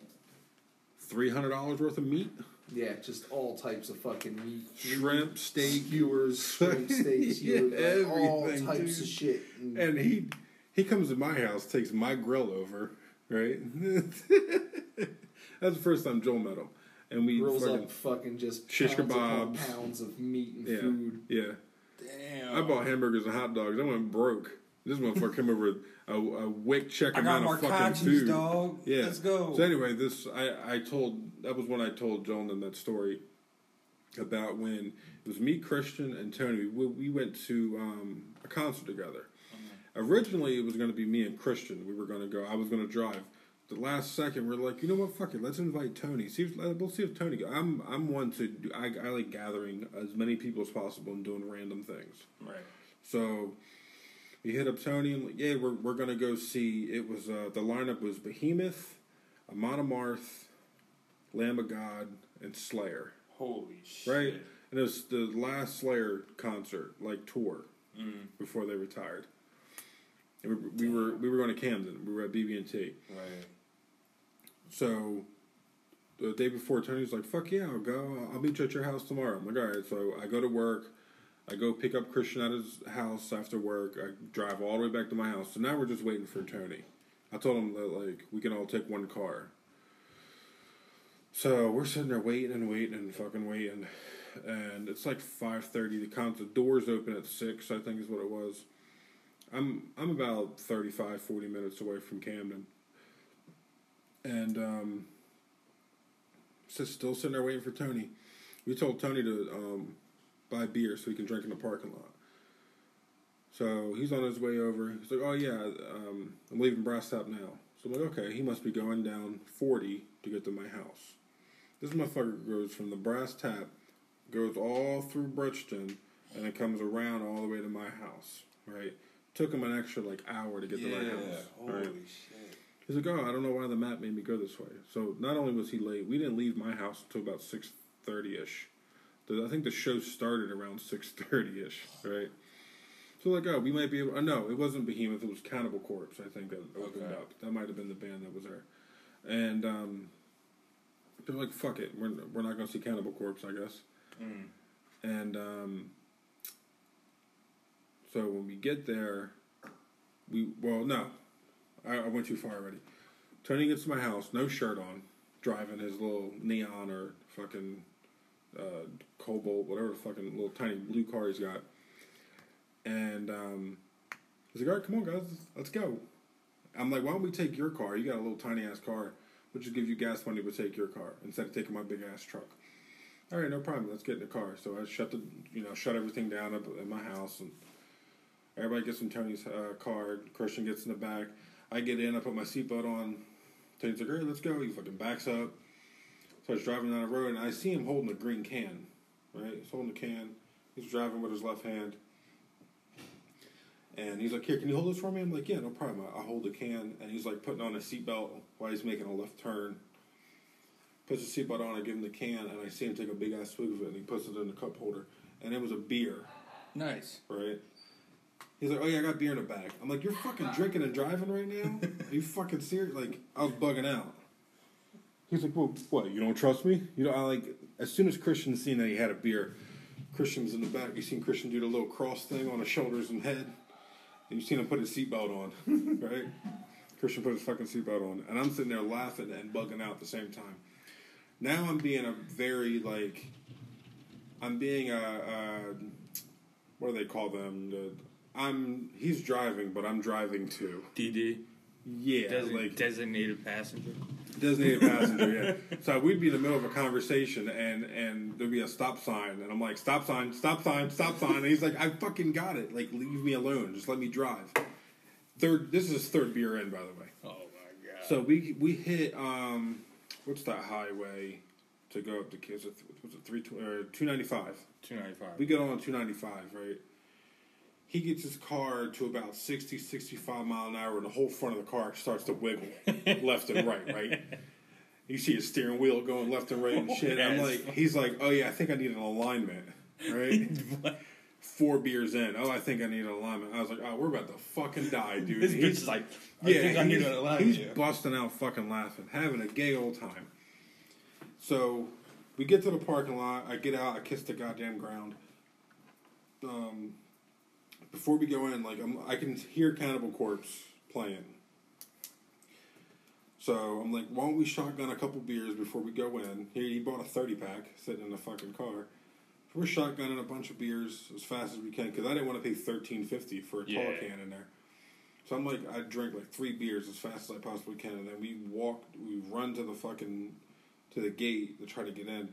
three hundred dollars worth of meat, yeah, just all types of fucking meat, shrimp, steak, skewers, shrimp steaks, Yeah, skewers, like, all everything, types dude. of shit. And, and he he comes to my house, takes my grill over, right? That's the first time Joel met him, and we fucking, up fucking just shish pounds kebabs. pounds of meat and yeah, food. yeah. Damn. I bought hamburgers and hot dogs. I went broke. This motherfucker came over with a, a wick check amount of fucking food. dog. Yeah. Let's go. So anyway, this I I told that was when I told Joan that story about when it was me, Christian, and Tony. We, we went to um, a concert together. Originally, it was going to be me and Christian. We were going to go. I was going to drive. The last second, we're like, you know what? Fuck it. Let's invite Tony. See, if, we'll see if Tony. Go. I'm I'm one to. Do, I I like gathering as many people as possible and doing random things. right. So we hit up Tony and like, yeah, we're we're gonna go see. It was uh, the lineup was Behemoth, Amon Amarth, Lamb of God, and Slayer. Holy shit. Right, and it was the last Slayer concert, like tour, before they retired. And we, we were we were going to Camden. We were at BB and T. Right. So the day before, Tony's like, "Fuck yeah, I'll go. I'll meet you at your house tomorrow." I'm like, "All right." So I go to work. I go pick up Christian at his house after work. I drive all the way back to my house. So now we're just waiting for Tony. I told him that like we can all take one car. So we're sitting there waiting and waiting and fucking waiting, and it's like five thirty. The concert doors open at six. I think is what it was. I'm I'm about 35, 40 minutes away from Camden, and um, so still sitting there waiting for Tony. We told Tony to um, buy beer so he can drink in the parking lot. So he's on his way over. He's like, "Oh yeah, um, I'm leaving Brass Tap now." So I'm like, "Okay." He must be going down 40 to get to my house. This motherfucker goes from the Brass Tap, goes all through Bridgeton, and it comes around all the way to my house. Right? Took him an extra like hour to get to my house. Holy right? shit. He's like, oh, I don't know why the map made me go this way. So not only was he late, we didn't leave my house until about six thirty ish. I think the show started around six thirty ish, right? So like, oh, we might be able. Uh, no, it wasn't Behemoth. It was Cannibal Corpse. I think that opened Okay. up. That might have been the band that was there. And um, they're like, fuck it, we're we're not gonna see Cannibal Corpse, I guess. Mm. And um, so when we get there, we well no, I, I went too far already. Tony gets to my house, no shirt on, driving his little neon or fucking uh, cobalt, whatever fucking little tiny blue car he's got. And um, he's like, "All right, come on, guys, let's go." I'm like, "Why don't we take your car? You got a little tiny ass car. We'll just give you gas money, but take your car instead of taking my big ass truck." All right, no problem. Let's get in the car. So I shut the, you know, shut everything down up at my house, and everybody gets in Tony's uh, car. Christian gets in the back. I get in. I put my seatbelt on. Tony's like, "All right, let's go." He fucking backs up. So I'm driving down the road, and I see him holding a green can. Right, he's holding the can. He's driving with his left hand. And he's like, "Here, can you hold this for me?" I'm like, "Yeah, no problem." I, I hold the can, and he's like putting on a seatbelt while he's making a left turn puts the seatbelt on, I give him the can, and I see him take a big ass swig of it, and he puts it in the cup holder, and it was a beer, Nice. right? He's like, oh yeah, I got beer in the bag. I'm like, you're fucking drinking and driving right now? Are you fucking serious? Like, I was bugging out. He's like, well, what? You don't trust me? You know, I like as soon as Christian seen that he had a beer, Christian's in the back. You seen Christian do the little cross thing on his shoulders and head, and you seen him put his seatbelt on, right? Christian put his fucking seatbelt on, and I'm sitting there laughing and bugging out at the same time. Now I'm being a very like, I'm being a, a what do they call them? The, I'm he's driving, but I'm driving too. DD. Yeah, Desi- like designated passenger. designated passenger. Yeah. So we'd be in the middle of a conversation, and and there'd be a stop sign, and I'm like, stop sign, stop sign, stop sign, and he's like, I fucking got it. Like, leave me alone. Just let me drive. Third, this is his third beer in, by the way. Oh my god. So we we hit um, what's that highway to go up to Kids? Was it three two ninety five? two ninety five. We get on 295, right? He gets his car to about 60, 65 mile an hour, and the whole front of the car starts to wiggle left and right, right? You see his steering wheel going left and right and shit. I'm like, he's like, oh yeah, I think I need an alignment, right? Four beers in, oh, I think I need an alignment. I was like, oh, we're about to fucking die, dude. This And bitch he's- is like, I think I need an alignment. He's busting out, fucking laughing, having a gay old time. So we get to the parking lot. I get out. I kiss the goddamn ground. Um, before we go in, like I'm, I can hear Cannibal Corpse playing. So I'm like, why don't we shotgun a couple beers before we go in? He, he bought a 30 pack sitting in the fucking car. We're shotgunning a bunch of beers as fast as we can because I didn't want to pay 13.50 for a tall Yeah. can in there. So I'm like, I drink like three beers as fast as I possibly can, and then we walk, we run to the fucking, to the gate to try to get in,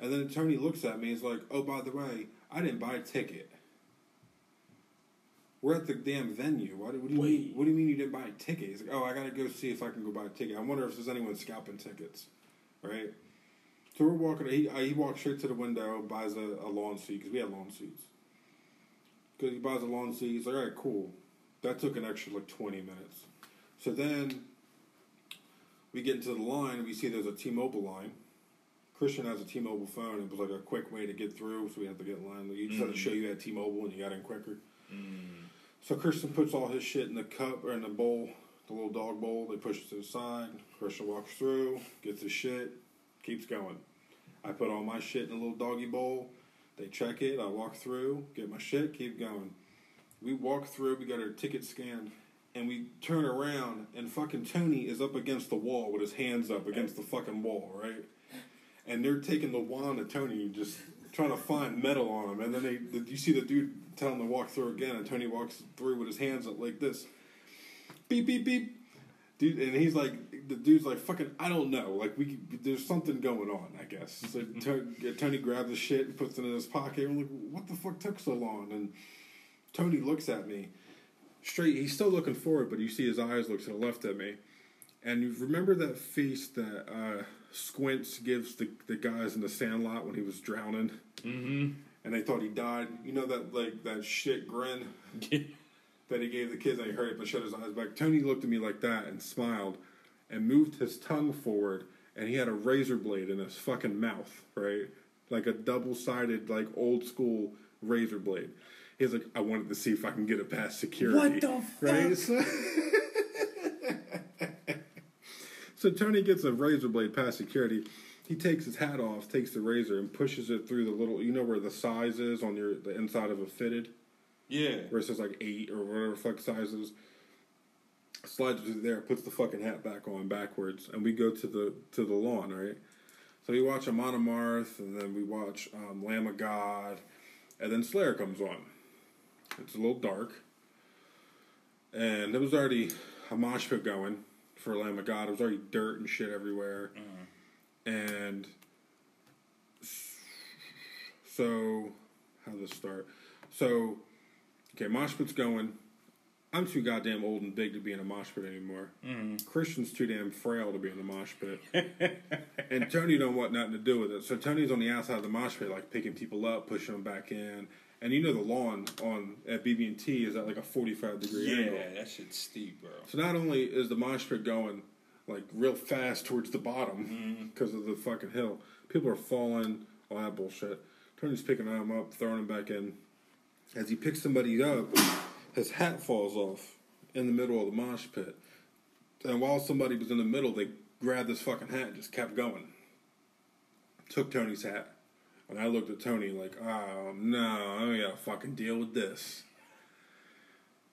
and then Tony looks at me. He's like, "Oh, by the way, I didn't buy a ticket. We're at the damn venue. What, what do you mean? What do you mean you didn't buy a ticket?" He's like, "Oh, I gotta go see if I can go buy a ticket. I wonder if there's anyone scalping tickets, right?" So we're walking. He uh, he walks straight to the window, buys a, a lawn seat because we had lawn seats. Because he buys a lawn seat. He's like, "All right, cool." That took an extra like twenty minutes. So then we get into the line. We see there's a T-Mobile line. Christian has a T-Mobile phone. It was like a quick way to get through, so we had to get in line. You just had to show you had T-Mobile, and you got in quicker. So Christian puts all his shit in the cup or in the bowl, the little dog bowl. They push it to the side. Christian walks through, gets his shit, keeps going. I put all my shit in a little doggy bowl. They check it. I walk through, get my shit, keep going. We walk through. We got our ticket scanned, and we turn around, and fucking Tony is up against the wall with his hands up against the fucking wall, right? And they're taking the wand of Tony, just trying to find metal on him. And then they, you see the dude tell him to walk through again, and Tony walks through with his hands up like this. Beep beep beep. Dude, and he's like, the dude's like, fucking, I don't know. Like, we, there's something going on, I guess. So Tony, Tony grabs the shit and puts it in his pocket. And we're like, what the fuck took so long? And Tony looks at me straight. He's still looking forward, but you see his eyes look to the left at me. And you remember that face that uh, Squints gives the, the guys in the sandlot when he was drowning? Mm-hmm. And they thought he died. You know that like that shit grin that he gave the kids and he hurried but shut his eyes back. Tony looked at me like that and smiled and moved his tongue forward and he had a razor blade in his fucking mouth, right? Like a double sided, like old school razor blade. He's like, I wanted to see if I can get it past security. What the Right? So, so Tony gets a razor blade past security. He takes his hat off, takes the razor, and pushes it through the little. You know where the size is on your the inside of a fitted Yeah. where it says like eight or whatever fuck sizes. Slides it through there, puts the fucking hat back on backwards, and we go to the to the lawn, right? So we watch Amon Amarth, and then we watch um, Lamb of God, and then Slayer comes on. It's a little dark, and there was already a mosh pit going for Lamb of God. It was already dirt and shit everywhere, and so how does this start? So Okay, mosh pit's going. I'm too goddamn old and big to be in a mosh pit anymore. Mm-hmm. Christian's too damn frail to be in the mosh pit. and Tony don't want nothing to do with it. So Tony's on the outside of the mosh pit, like picking people up, pushing them back in. And you know the lawn on at BB&T is at like a 45 degree Yeah, angle. Yeah, that shit's steep, bro. So not only is the mosh pit going like real fast towards the bottom mm-hmm. because of the fucking hill, people are falling, all that bullshit. Tony's picking them up, throwing them back in. As he picks somebody up, his hat falls off in the middle of the mosh pit. And while somebody was in the middle, they grabbed this fucking hat and just kept going. Took Tony's hat. And I looked at Tony like, oh no, I gotta fucking deal with this.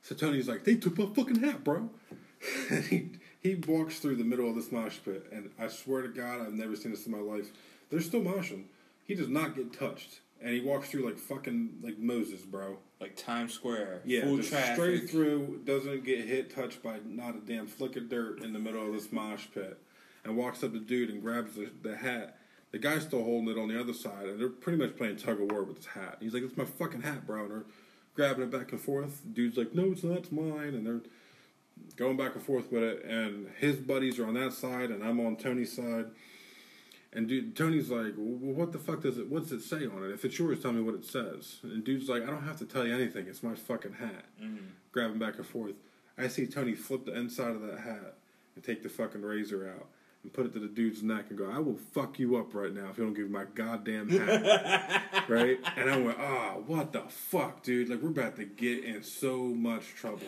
So Tony's like, they took my fucking hat, bro. and he, he walks through the middle of this mosh pit, and I swear to God, I've never seen this in my life. They're still moshing. He does not get touched. And he walks through like fucking like Moses, bro. Like Times Square. Yeah, full just traffic. straight through, doesn't get hit, touched by not a damn flick of dirt in the middle of this mosh pit, and walks up to dude and grabs the, the hat. The guy's still holding it on the other side, and they're pretty much playing tug of war with his hat. He's like, "It's my fucking hat, bro," and they're grabbing it back and forth. Dude's like, "No, it's not. It's mine," and they're going back and forth with it. And his buddies are on that side, and I'm on Tony's side. And dude, Tony's like, well, "What the fuck does it? What's it say on it? If it's yours, tell me what it says." And dude's like, "I don't have to tell you anything. It's my fucking hat." Grabbing back and forth. I see Tony flip the inside of that hat and take the fucking razor out and put it to the dude's neck and go, "I will fuck you up right now if you don't give me my goddamn hat." right? And I went, "Ah, what the fuck, dude? Like we're about to get in so much trouble."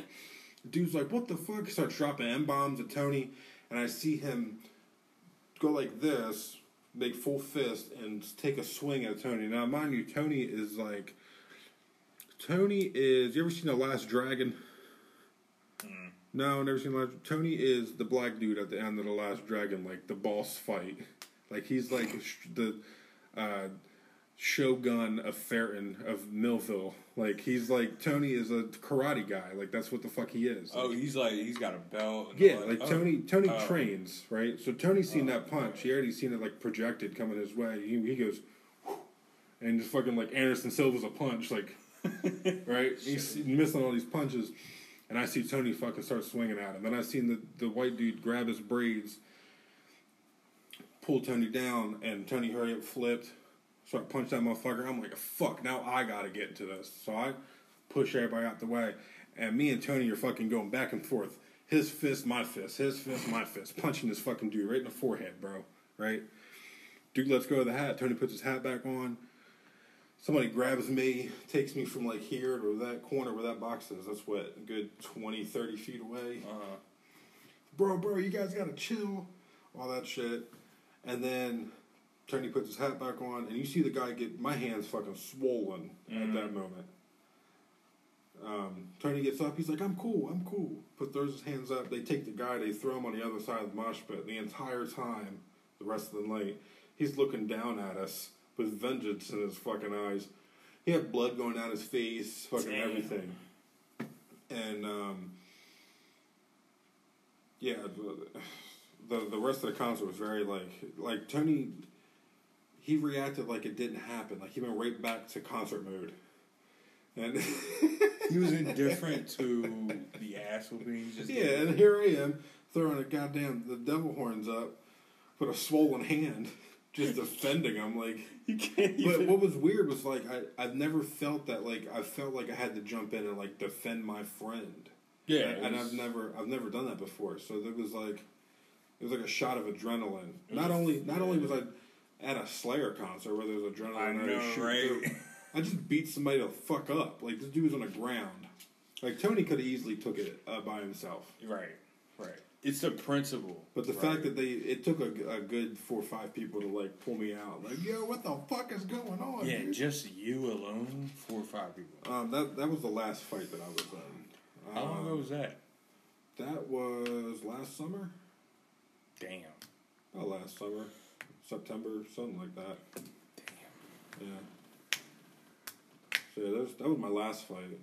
The dude's like, "What the fuck?" He starts dropping m bombs at Tony, and I see him go like this, make full fist, and take a swing at Tony. Now, mind you, Tony is like, Tony is. You ever seen the Last Dragon? No, never seen the Last. Tony is the black dude at the end of the Last Dragon, like the boss fight. Like he's like the uh, Shogun of Ferton of Millville. Like he's like Tony is a karate guy. Like that's what the fuck he is. Oh, he's like he's got a belt. Yeah, like Oh. Tony. Tony Oh. trains, right? So Tony's seen oh, that punch. He already seen it like projected coming his way. He, he goes, and just fucking like Anderson Silva's a punch, like right. He's missing all these punches, and I see Tony fucking start swinging at him. Then I seen the the white dude grab his braids, pull Tony down, and Tony hurry up flipped. So I punched that motherfucker. I'm like, fuck, now I gotta get into this. So I push everybody out the way. And me and Tony are fucking going back and forth. His fist, my fist. His fist, my fist. Punching this fucking dude right in the forehead, bro. Right? Dude lets go of the hat. Tony puts his hat back on. Somebody grabs me, takes me from like here to that corner where that box is. That's what, a good 20, 30 feet away Uh-huh. bro, bro, you guys gotta chill, all that shit. And then Tony puts his hat back on, and you see the guy get my hands fucking swollen at that moment. Um, Tony gets up, he's like, I'm cool, I'm cool. Put his hands up, they take the guy, they throw him on the other side of the mosh pit. The entire time, the rest of the night, he's looking down at us with vengeance in his fucking eyes. He had blood going down his face, fucking Damn. everything. And um, yeah, the, the the rest of the concert was very like like Tony. He reacted like it didn't happen. Like he went right back to concert mode. And He was indifferent to the ass whooping. He Just yeah, and here I am throwing a goddamn the devil horns up with a swollen hand, just defending him. Like, you can't but even. what was weird was like I I've never felt that like I felt like I had to jump in and like defend my friend. yeah, and, it and was- I've never I've never done that before. So there was like it was like a shot of adrenaline. Not only not only was I at a Slayer concert where there was adrenaline, I know, right? through, I just beat somebody the fuck up. Like this dude was on the ground. Like Tony could have easily took it uh, by himself. Right, right. It's the principle. But the right? fact that they it took a, a good four or five people to like pull me out. Like yo, what the fuck is going on? yeah, dude? just you alone, four or five people. um, that that was the last fight that I was in. How long Um, ago was that? That was last summer. Damn. Not last summer, September, something like that. Damn. Yeah. So yeah, that was, that was my last fight.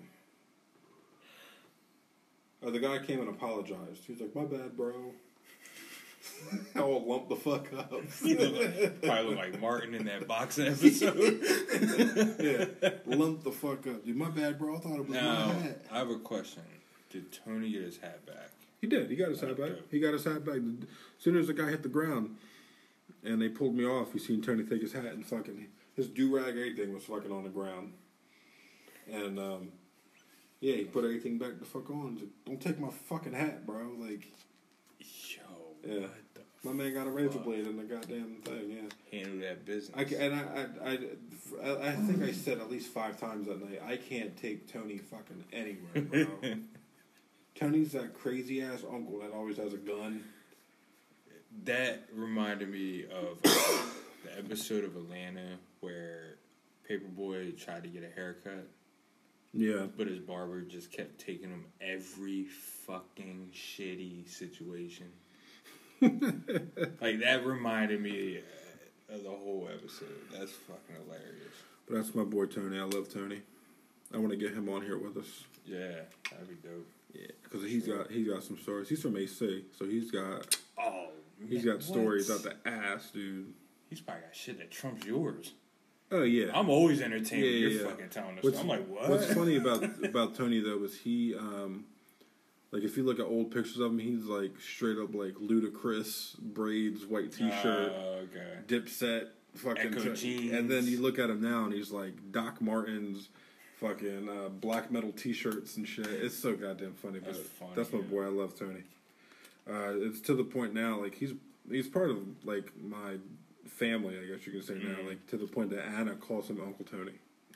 Uh, the guy came and apologized. He was like, "My bad, bro." I will lump the fuck up. Probably look like Martin in that boxing episode. yeah, lump the fuck up, dude. My bad, bro. I thought it was now, my hat. I have a question. Did Tony get his hat back? He did. He got his hat back. Okay. He got his hat back. As soon as the guy hit the ground, and they pulled me off, you seen Tony take his hat and fucking his do rag, everything was fucking on the ground. And um, yeah, he put everything back the fuck on. Like, Don't take my fucking hat, bro. Like, Yo, Yeah. what the My man got a razor blade in the goddamn thing. Yeah. handle that business. I ca- and I, I, I, I think I said at least five times that night. I can't take Tony fucking anywhere, bro. Tony's that crazy ass uncle that always has a gun. That reminded me of uh, the episode of Atlanta where Paper Boi tried to get a haircut, Yeah. but his barber just kept taking him every fucking shitty situation. like that reminded me of the whole episode. That's fucking hilarious. But that's my boy Tony. I love Tony. I want to get him on here with us. Yeah, that'd be dope. Yeah, because he's got he's got some stories. He's from AC, so he's got Oh, he's man, got stories what? out the ass, dude. He's probably got shit that trumps yours. Oh yeah. I'm always entertained Yeah, when yeah, you're yeah. fucking telling us. What's, I'm like, what? What's funny about about Tony though is he, um, like, if you look at old pictures of him, he's like straight up like Ludacris braids, white T-shirt, Oh, okay. Dipset, fucking, Ecko t- jeans. and then you look at him now and he's like Doc Martens, fucking uh, black metal T-shirts and shit. It's so goddamn funny. But That's that's, my boy. I love Tony. Uh, it's to the point now, like he's he's part of like my family. I guess you can say Mm. now, like to the point that Anna calls him Uncle Tony.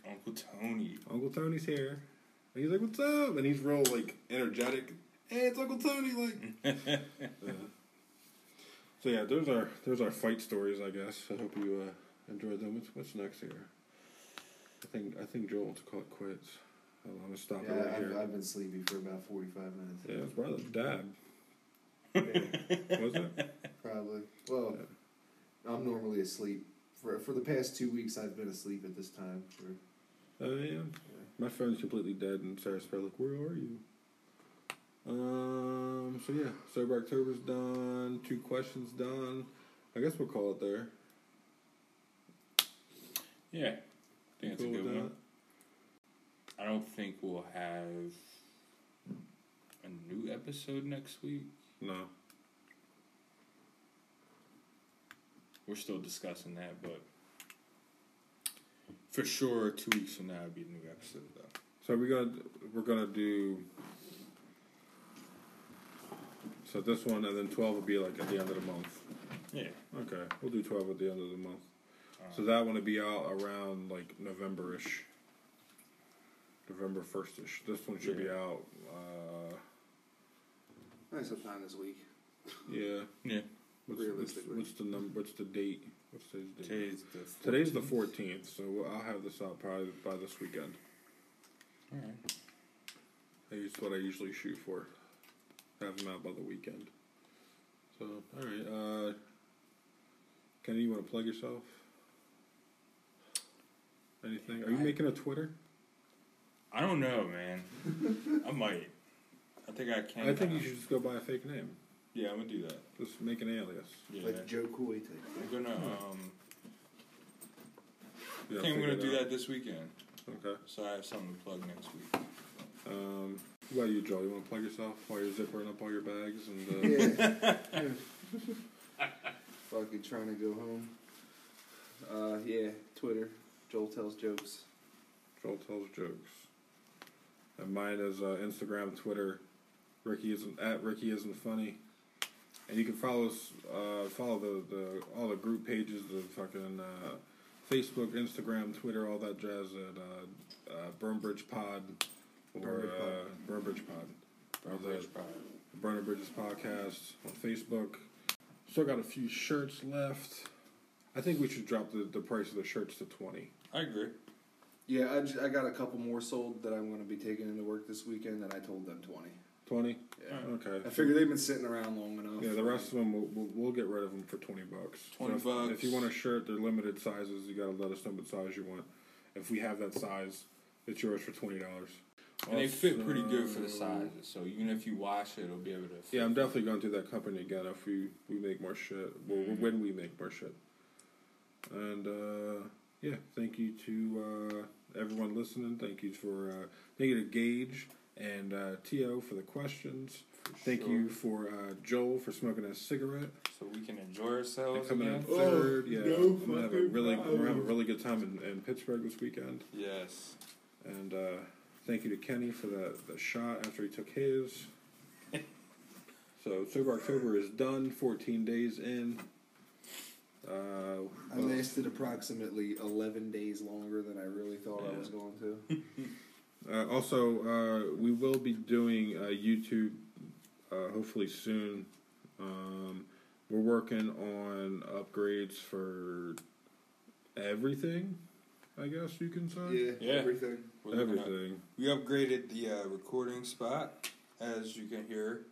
Uncle Tony. Uncle Tony's here. And he's like, "What's up?" And he's real like energetic. Hey, it's Uncle Tony. Like, Yeah. so yeah, those are those are fight stories. I guess. I hope you uh, enjoyed them. What's what's next here? I think I think Joel wants to call it quits. I'm gonna stop it right I've, here. I've been sleepy for about 45 minutes. yeah, it's brother dad. Yeah, Was it? probably. Well, I'm normally asleep. For, for the past two weeks, I've been asleep at this time. For, Oh yeah. My phone's completely dead, and Sarah's probably like, "Where are you?" Um. So yeah, sober October's done. Two questions done. I guess we'll call it there. Yeah, I think it's Cool a good one. I don't think we'll have a new episode next week. No. We're still discussing that, but for sure, two weeks from now, it'll be a new episode, though. So we're gonna we're gonna do. So this one and then twelve will be like at the end of the month. Yeah. Okay, we'll do twelve at the end of the month. So Um, that one will be out around like November-ish. November first-ish. This one should be out. Uh, nice sometime this week. yeah. Yeah. What's, what's, Realistically. what's the number? What's the date? What's today's date? Today's the 14th. Today's the fourteenth, so I'll have this out probably by this weekend. All right. That's what I usually shoot for. Have them out by the weekend. So, all right. Uh, Kenny, you want to plug yourself? Anything? Are you I- making a Twitter? I don't know, man. I might. I think I can. I think you should just go buy a fake name. Yeah, I'm gonna do that. Just make an alias. Yeah. Like Jo Koy type. I'm gonna. Um, Yeah, I think I'm gonna do out. that this weekend, Okay. so I have something to plug next week. Um, what about you, Joel? You want to plug yourself while you're zippering up all your bags and uh, Yeah. Fucking trying to go home. Uh, yeah, Twitter. Joel tells jokes. Joel tells jokes. And mine is uh, Instagram, Twitter. Ricky isn't at Ricky isn't funny. And you can follow us, uh, follow the, the all the group pages, the fucking uh, Facebook, Instagram, Twitter, all that jazz at uh, uh, Burn Pod or Burn Bridge Pod. uh, Burn Pod. Or the Bridge Pod. Burner Bridges podcast on Facebook. Still got a few shirts left. I think we should drop the, the price of the shirts to twenty. I agree. Yeah, I, just, I got a couple more sold that I'm going to be taking into work this weekend, and I told them 20. Twenty. Yeah. Okay. I figure they've been sitting around long enough. Yeah, the rest of them we'll, we'll, we'll get rid of them for twenty bucks. 20 if, bucks. If you want a shirt, they're limited sizes. You gotta let us know what size you want. If we have that size, it's yours for twenty dollars. And they fit pretty good for the sizes, so even if you wash it, it'll be able to. Fit. Yeah, I'm definitely going through that company again if we, we make more shit. Well, when we make more shit. And uh, yeah, thank you to uh, everyone listening. Thank you for uh, thank you to Gage and uh, To for the questions. Thank sure. you for uh, Joel for smoking a cigarette. so we can enjoy ourselves coming in again. third. yeah, no we're gonna have a fucking really we're gonna have a really good time in, in Pittsburgh this weekend. Yes. And uh, thank you to Kenny for the, the shot after he took his. So Sober October is done. 14 days in. Uh, I lasted approximately 11 days longer than I really thought I was going to. Uh, also, uh, we will be doing uh, YouTube uh, hopefully soon. Um, we're working on upgrades for everything, I guess you can say. Yeah, Yeah. everything. We're looking at- Everything. We upgraded the uh, recording spot, as you can hear.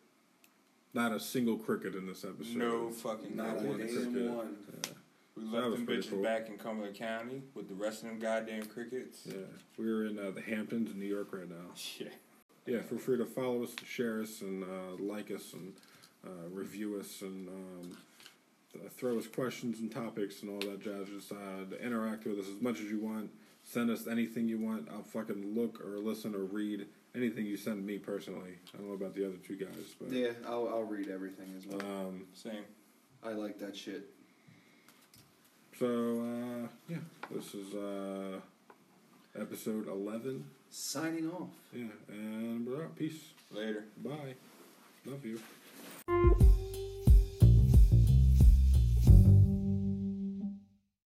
Not a single cricket in this episode. No fucking Not a one cricket. damn one. We left them bitches cool. back in Cumberland County with the rest of them goddamn crickets. Yeah, we're in uh, the Hamptons in New York right now. Shit. Yeah, feel free to follow us, share us, and uh, like us, and uh, review us, and um, throw us questions and topics and all that jazz. Just uh, interact with us as much as you want. Send us anything you want. I'll fucking look or listen or read anything you send me personally. I don't know about the other two guys, but Yeah, I'll, I'll read everything as well. um, Same. I like that shit. So uh, yeah, this is uh, episode eleven. Signing off. Yeah, and we're out. Peace. Later. Bye. Love you.